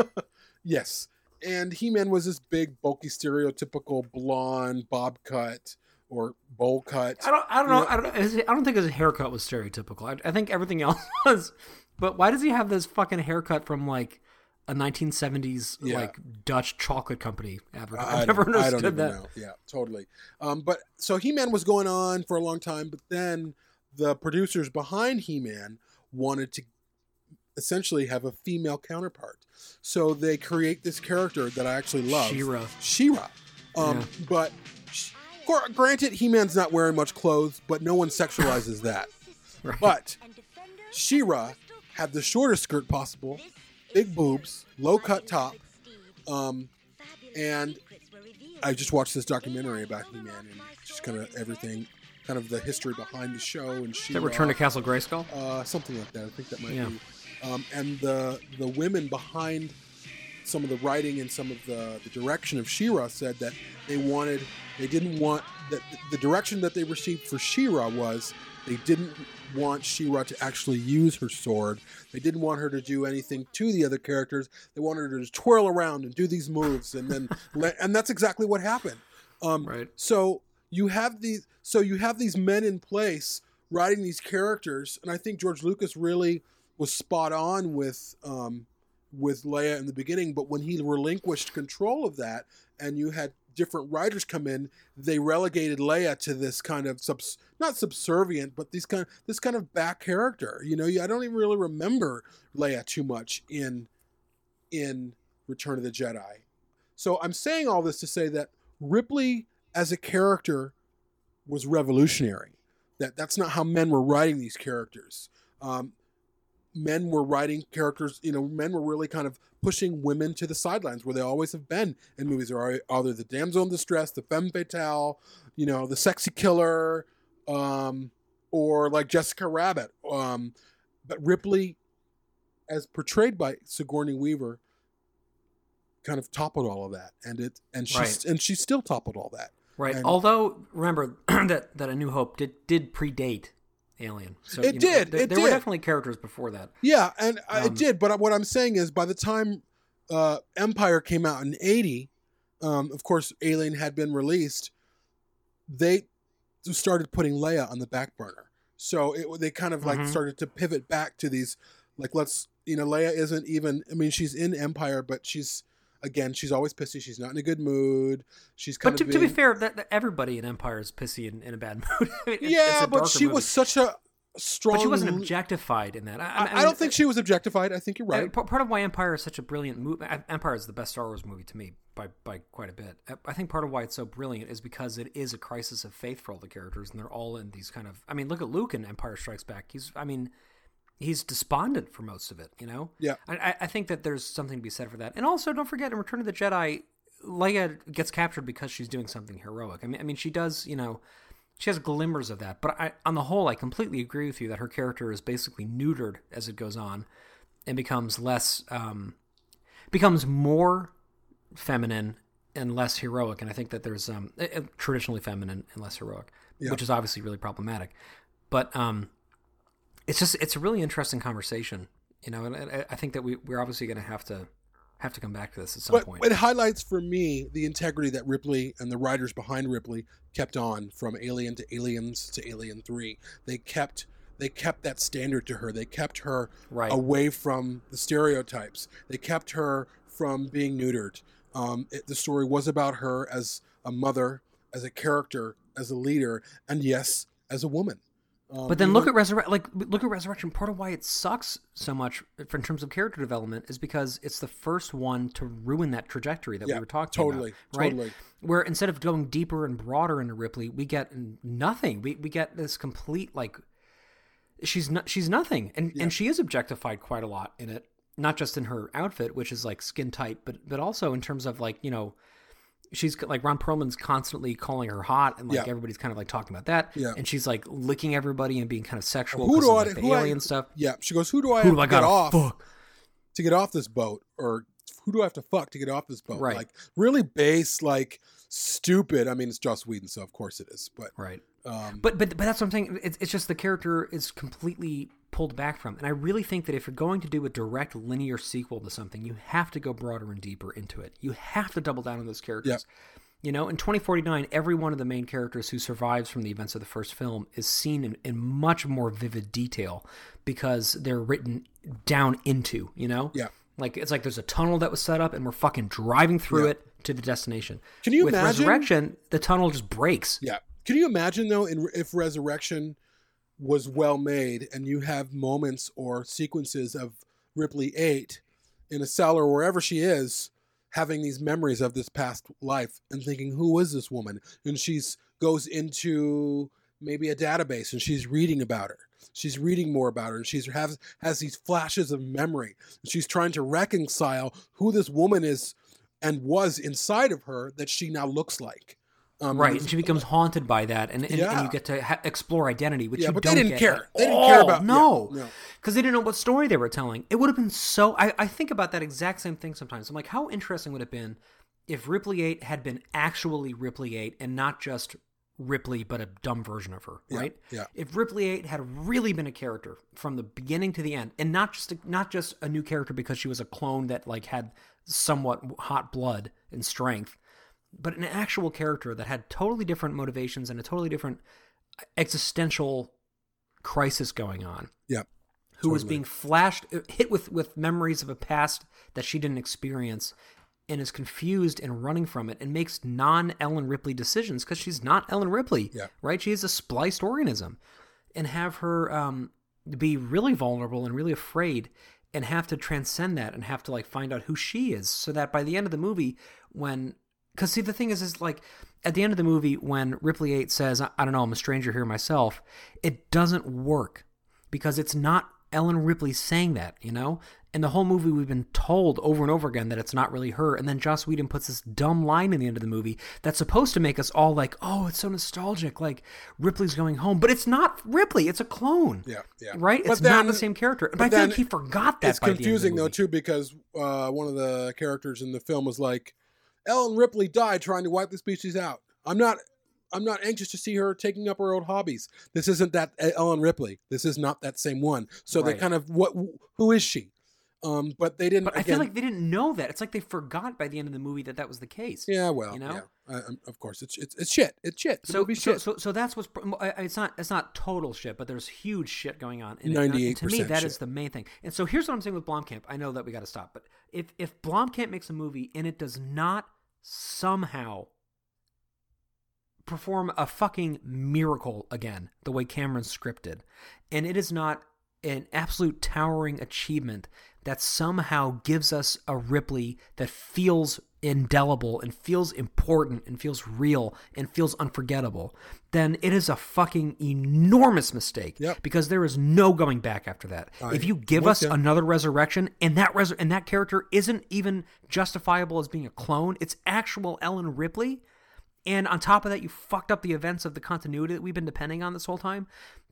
power. yes. And He Man was this big, bulky, stereotypical blonde bob cut or bowl cut. I don't. I don't know. I don't. his- I don't think his haircut was stereotypical. I, I think everything else was. But why does he have this fucking haircut from like a 1970s Yeah. like Dutch chocolate company advertisement? I I've never understood that. know. Yeah, totally. Um, but so He Man was going on for a long time, but then the producers behind He Man wanted to essentially have a female counterpart. So they create this character that I actually love, She-Ra. She-Ra. Um, Yeah. But granted, He Man's not wearing much clothes, but no one sexualizes that. Right. But She-Ra had the shortest skirt possible, big boobs, low cut top, um, and I just watched this documentary about He Man and just kind of everything, kind of the history behind the show and she. Is that Return to Castle Grayskull? Uh, something like that. I think that might Yeah. be. Um, and the the women behind some of the writing and some of the, the direction of She-Ra said that they wanted they didn't want that the direction that they received for She-Ra was they didn't want She-Ra to actually use her sword. They didn't want her to do anything to the other characters. They wanted her to just twirl around and do these moves and then and that's exactly what happened. Um, right. So you have these so you have these men in place writing these characters, and I think George Lucas really was spot on with um, with Leia in the beginning. But when he relinquished control of that, and you had different writers come in, they relegated Leia to this kind of subs not subservient, but these kind of, this kind of back character. You know, I don't even really remember Leia too much in in Return of the Jedi. So I'm saying all this to say that Ripley as a character was revolutionary. That that's not how men were writing these characters. Um, men were writing characters. You know, men were really kind of pushing women to the sidelines where they always have been in movies. Are either the damsel in distress, the femme fatale, you know, the sexy killer, um, or like Jessica Rabbit. Um, but Ripley, as portrayed by Sigourney Weaver, kind of toppled all of that, and it and she Right. and she still toppled all that. Right. And- Although remember that that A New Hope did did predate Alien. So It you know, did, There, it there were definitely characters before that. Yeah, and Um, it did. But what I'm saying is, by the time uh, Empire came out in '80, um, of course, Alien had been released. They started putting Leia on the back burner, so it, they kind of like Mhm. started to pivot back to these, like let's you know, Leia isn't even. I mean, she's in Empire, but she's again, she's always pissy. She's not in a good mood. She's kind But to, of But to be fair, that, that everybody in Empire is pissy and in a bad mood. Yeah, but she movie. was such a strong. But she wasn't objectified in that. I, I, I, I don't think she was objectified. I think you're right. Part of why Empire is such a brilliant movie. Empire is the best Star Wars movie to me by by quite a bit. I- I think part of why it's so brilliant is because it is a crisis of faith for all the characters, and they're all in these kind of. I mean, look at Luke in Empire Strikes Back. He's. I mean, he's despondent for most of it. You know. Yeah. I, I think that there's something to be said for that. And also, don't forget, in Return of the Jedi, Leia gets captured because she's doing something heroic. I mean, I mean, she does. You know, she has glimmers of that. But I, on the whole, I completely agree with you that her character is basically neutered as it goes on, and becomes less, um, becomes more feminine and less heroic. And I think that there's um, eh, eh, traditionally feminine and less heroic, Yeah. which is obviously really problematic. But um, it's just it's a really interesting conversation, you know. And I, I think that we we're obviously going to have to have to come back to this at some But point. it highlights for me the integrity that Ripley and the writers behind Ripley kept on from Alien to Aliens to Alien Three. They kept they kept that standard to her. They kept her Right. away from the stereotypes. They kept her from being neutered. Um, it, the story was about her as a mother, as a character, as a leader, and yes, as a woman. Um, But then look know- at Resurrection. Like look at Resurrection. Part of why it sucks so much for, in terms of character development is because it's the first one to ruin that trajectory that Yeah, we were talking totally, about. Right? totally. Where instead of going deeper and broader into Ripley, we get nothing. We we get this complete like she's not she's nothing, and and she is objectified quite a lot in it. Not just in her outfit, which is like skin tight, but but also in terms of like you know she's like Ron Perlman's constantly calling her hot, and like Yeah. everybody's kind of like talking about that. Yeah. And she's like licking everybody and being kind of sexual. who do of, I, like, who I- alien stuff? Yeah, she goes, "Who do I Who have do I to gotta off fuck? to get off this boat?" Or who do I have to fuck to get off this boat? Right. Like really base, like stupid. I mean, it's Joss Whedon, so of course it is. But Right. um, But but but that's what I'm saying. It's it's just the character is completely pulled back from, and I really think that if you're going to do a direct linear sequel to something, you have to go broader and deeper into it. You have to double down on those characters. Yeah. You know, in 2049, every one of the main characters who survives from the events of the first film is seen in, in much more vivid detail because they're written down into, you know? Yeah. Like, it's like there's a tunnel that was set up and we're fucking driving through Yeah. it to the destination. Can you With imagine- Resurrection, the tunnel just breaks. Yeah. Can you imagine though, in, if Resurrection was well made, and you have moments or sequences of Ripley Eight in a cell or wherever she is, having these memories of this past life and thinking, "Who is this woman?" And she's goes into maybe a database and she's reading about her. She's reading more about her, and she's has has these flashes of memory. She's trying to reconcile who this woman is and was inside of her that she now looks like. Um, right, and she becomes haunted by that, and, and, and you get to ha- explore identity, which Yeah, you but they don't didn't get care. They didn't care about- no, yeah, no. because they didn't know what story they were telling. It would have been so. I, I think about that exact same thing sometimes. I'm like, how interesting would it have been if Ripley Eight had been actually Ripley Eight and not just Ripley, but a dumb version of her, Yeah, right? yeah. If Ripley Eight had really been a character from the beginning to the end, and not just a, not just a new character because she was a clone that like had somewhat hot blood and strength, but an actual character that had totally different motivations and a totally different existential crisis going on Yeah. who was being flashed hit with with memories of a past that she didn't experience and is confused and running from it and makes non Ellen Ripley decisions because she's not Ellen Ripley Yeah. right she is a spliced organism and have her um be really vulnerable and really afraid and have to transcend that and have to like find out who she is so that by the end of the movie when because see the thing is is like at the end of the movie when ripley 8 says I, I don't know i'm a stranger here myself it doesn't work because it's not ellen ripley saying that you know and the whole movie we've been told over and over again that it's not really her and then joss whedon puts this dumb line in the end of the movie that's supposed to make us all like oh it's so nostalgic like ripley's going home but it's not ripley it's a clone Yeah, yeah. right But it's not the same character but, but i feel then like he forgot that It's by the end of the confusing though too because uh, one of the characters in the film was like, "Ellen Ripley died trying to wipe the species out." I'm not. I'm not anxious to see her taking up her old hobbies. This isn't that uh, Ellen Ripley. This is not that same one. So they kind of what? Who is she? Um, but they didn't. But I feel like they didn't know that. It's like they forgot by the end of the movie that that was the case. Yeah, well, you know. yeah. Uh, um, of course, it's it's, it's shit. It's shit. The So, so, shit. so, so that's what's. pr- I- I- It's not. It's not total shit, but there's huge shit going on. And- and To me, 98% that is the main thing. And so here's what I'm saying with Blomkamp. I know that we got to stop, but if if Blomkamp makes a movie and it does not somehow perform a fucking miracle again, the way Cameron scripted, and it is not an absolute towering achievement that somehow gives us a Ripley that feels indelible and feels important and feels real and feels unforgettable, then it is a fucking enormous mistake. Yep. Because there is no going back after that. I- if you give us ya. another resurrection and that res- and that character isn't even justifiable as being a clone, it's actual Ellen Ripley. And on top of that, you fucked up the events of the continuity that we've been depending on this whole time,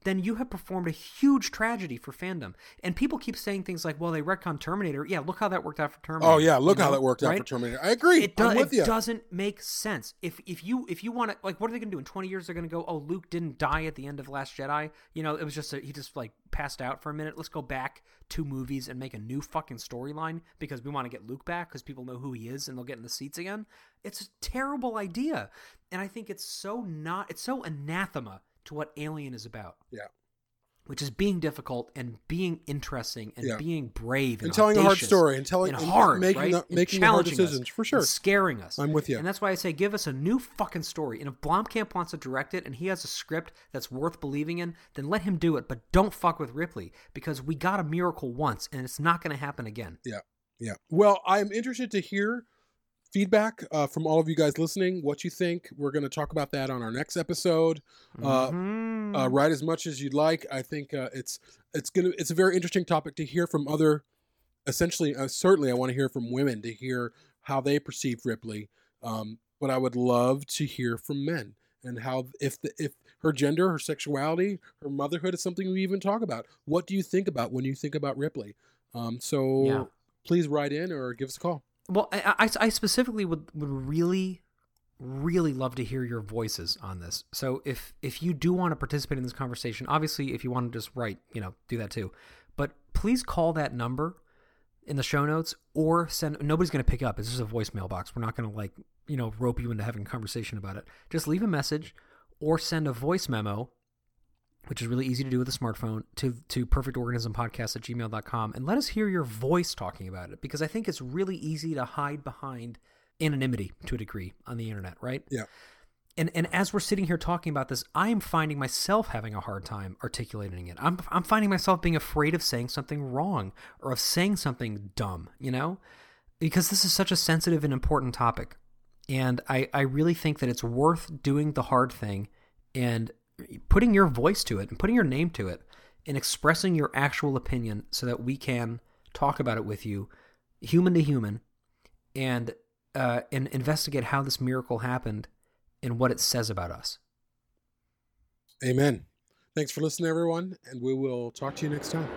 then you have performed a huge tragedy for fandom. And people keep saying things like, well, they retcon Terminator. Yeah, look how that worked out for Terminator. Oh yeah, look you how know, that worked out for? Terminator. I agree. It, do- I'm with it doesn't make sense. If if you if you want to like, what are they going to do in twenty years? They're going to go, oh, Luke didn't die at the end of Last Jedi. You know, it was just a, he just like passed out for a minute. Let's go back two movies and make a new fucking storyline because we want to get Luke back because people know who he is and they'll get in the seats again. It's a terrible idea, and I think it's so not. It's so anathema to what Alien is about Yeah. which is being difficult and being interesting and Yeah. being brave and, And telling a hard story and telling- and and hard, making right? the- And making hard challenging us decisions, for sure. and scaring us. I'm with you. and that's why I say give us a new fucking story. And if Blomkamp wants to direct it and he has a script that's worth believing in, then let him do it. But don't fuck with Ripley because we got a miracle once and it's not going to happen again. Yeah. Yeah. Well, I'm interested to hear feedback uh, from all of you guys listening. What you think? We're going to talk about that on our next episode. Uh, Mhm. uh, write as much as you'd like. I think uh, it's it's gonna it's a very interesting topic to hear from other. Essentially, uh, certainly, I want to hear from women to hear how they perceive Ripley. Um, but I would love to hear from men and how if the, if her gender, her sexuality, her motherhood is something we even talk about. What do you think about when you think about Ripley? Um, so Yeah. please write in or give us a call. Well, I, I, I specifically would, would really, really love to hear your voices on this. So if if you do want to participate in this conversation, obviously, if you want to just write, you know, do that too. But please call that number in the show notes or send. Nobody's going to pick up. It's just a voicemail box. We're not going to like you know rope you into having a conversation about it. Just leave a message or send a voice memo which is really easy to do with a smartphone, to, to perfectorganismpodcast at gmail.com and let us hear your voice talking about it because I think it's really easy to hide behind anonymity to a degree on the internet, right? Yeah. And and as we're sitting here talking about this, I am finding myself having a hard time articulating it. I'm I'm finding myself being afraid of saying something wrong or of saying something dumb, you know? Because this is such a sensitive and important topic. And I, I really think that it's worth doing the hard thing and putting your voice to it and putting your name to it and expressing your actual opinion so that we can talk about it with you, human to human, and uh, and investigate how this miracle happened and what it says about us. Amen. Thanks for listening, everyone, and we will talk to you next time.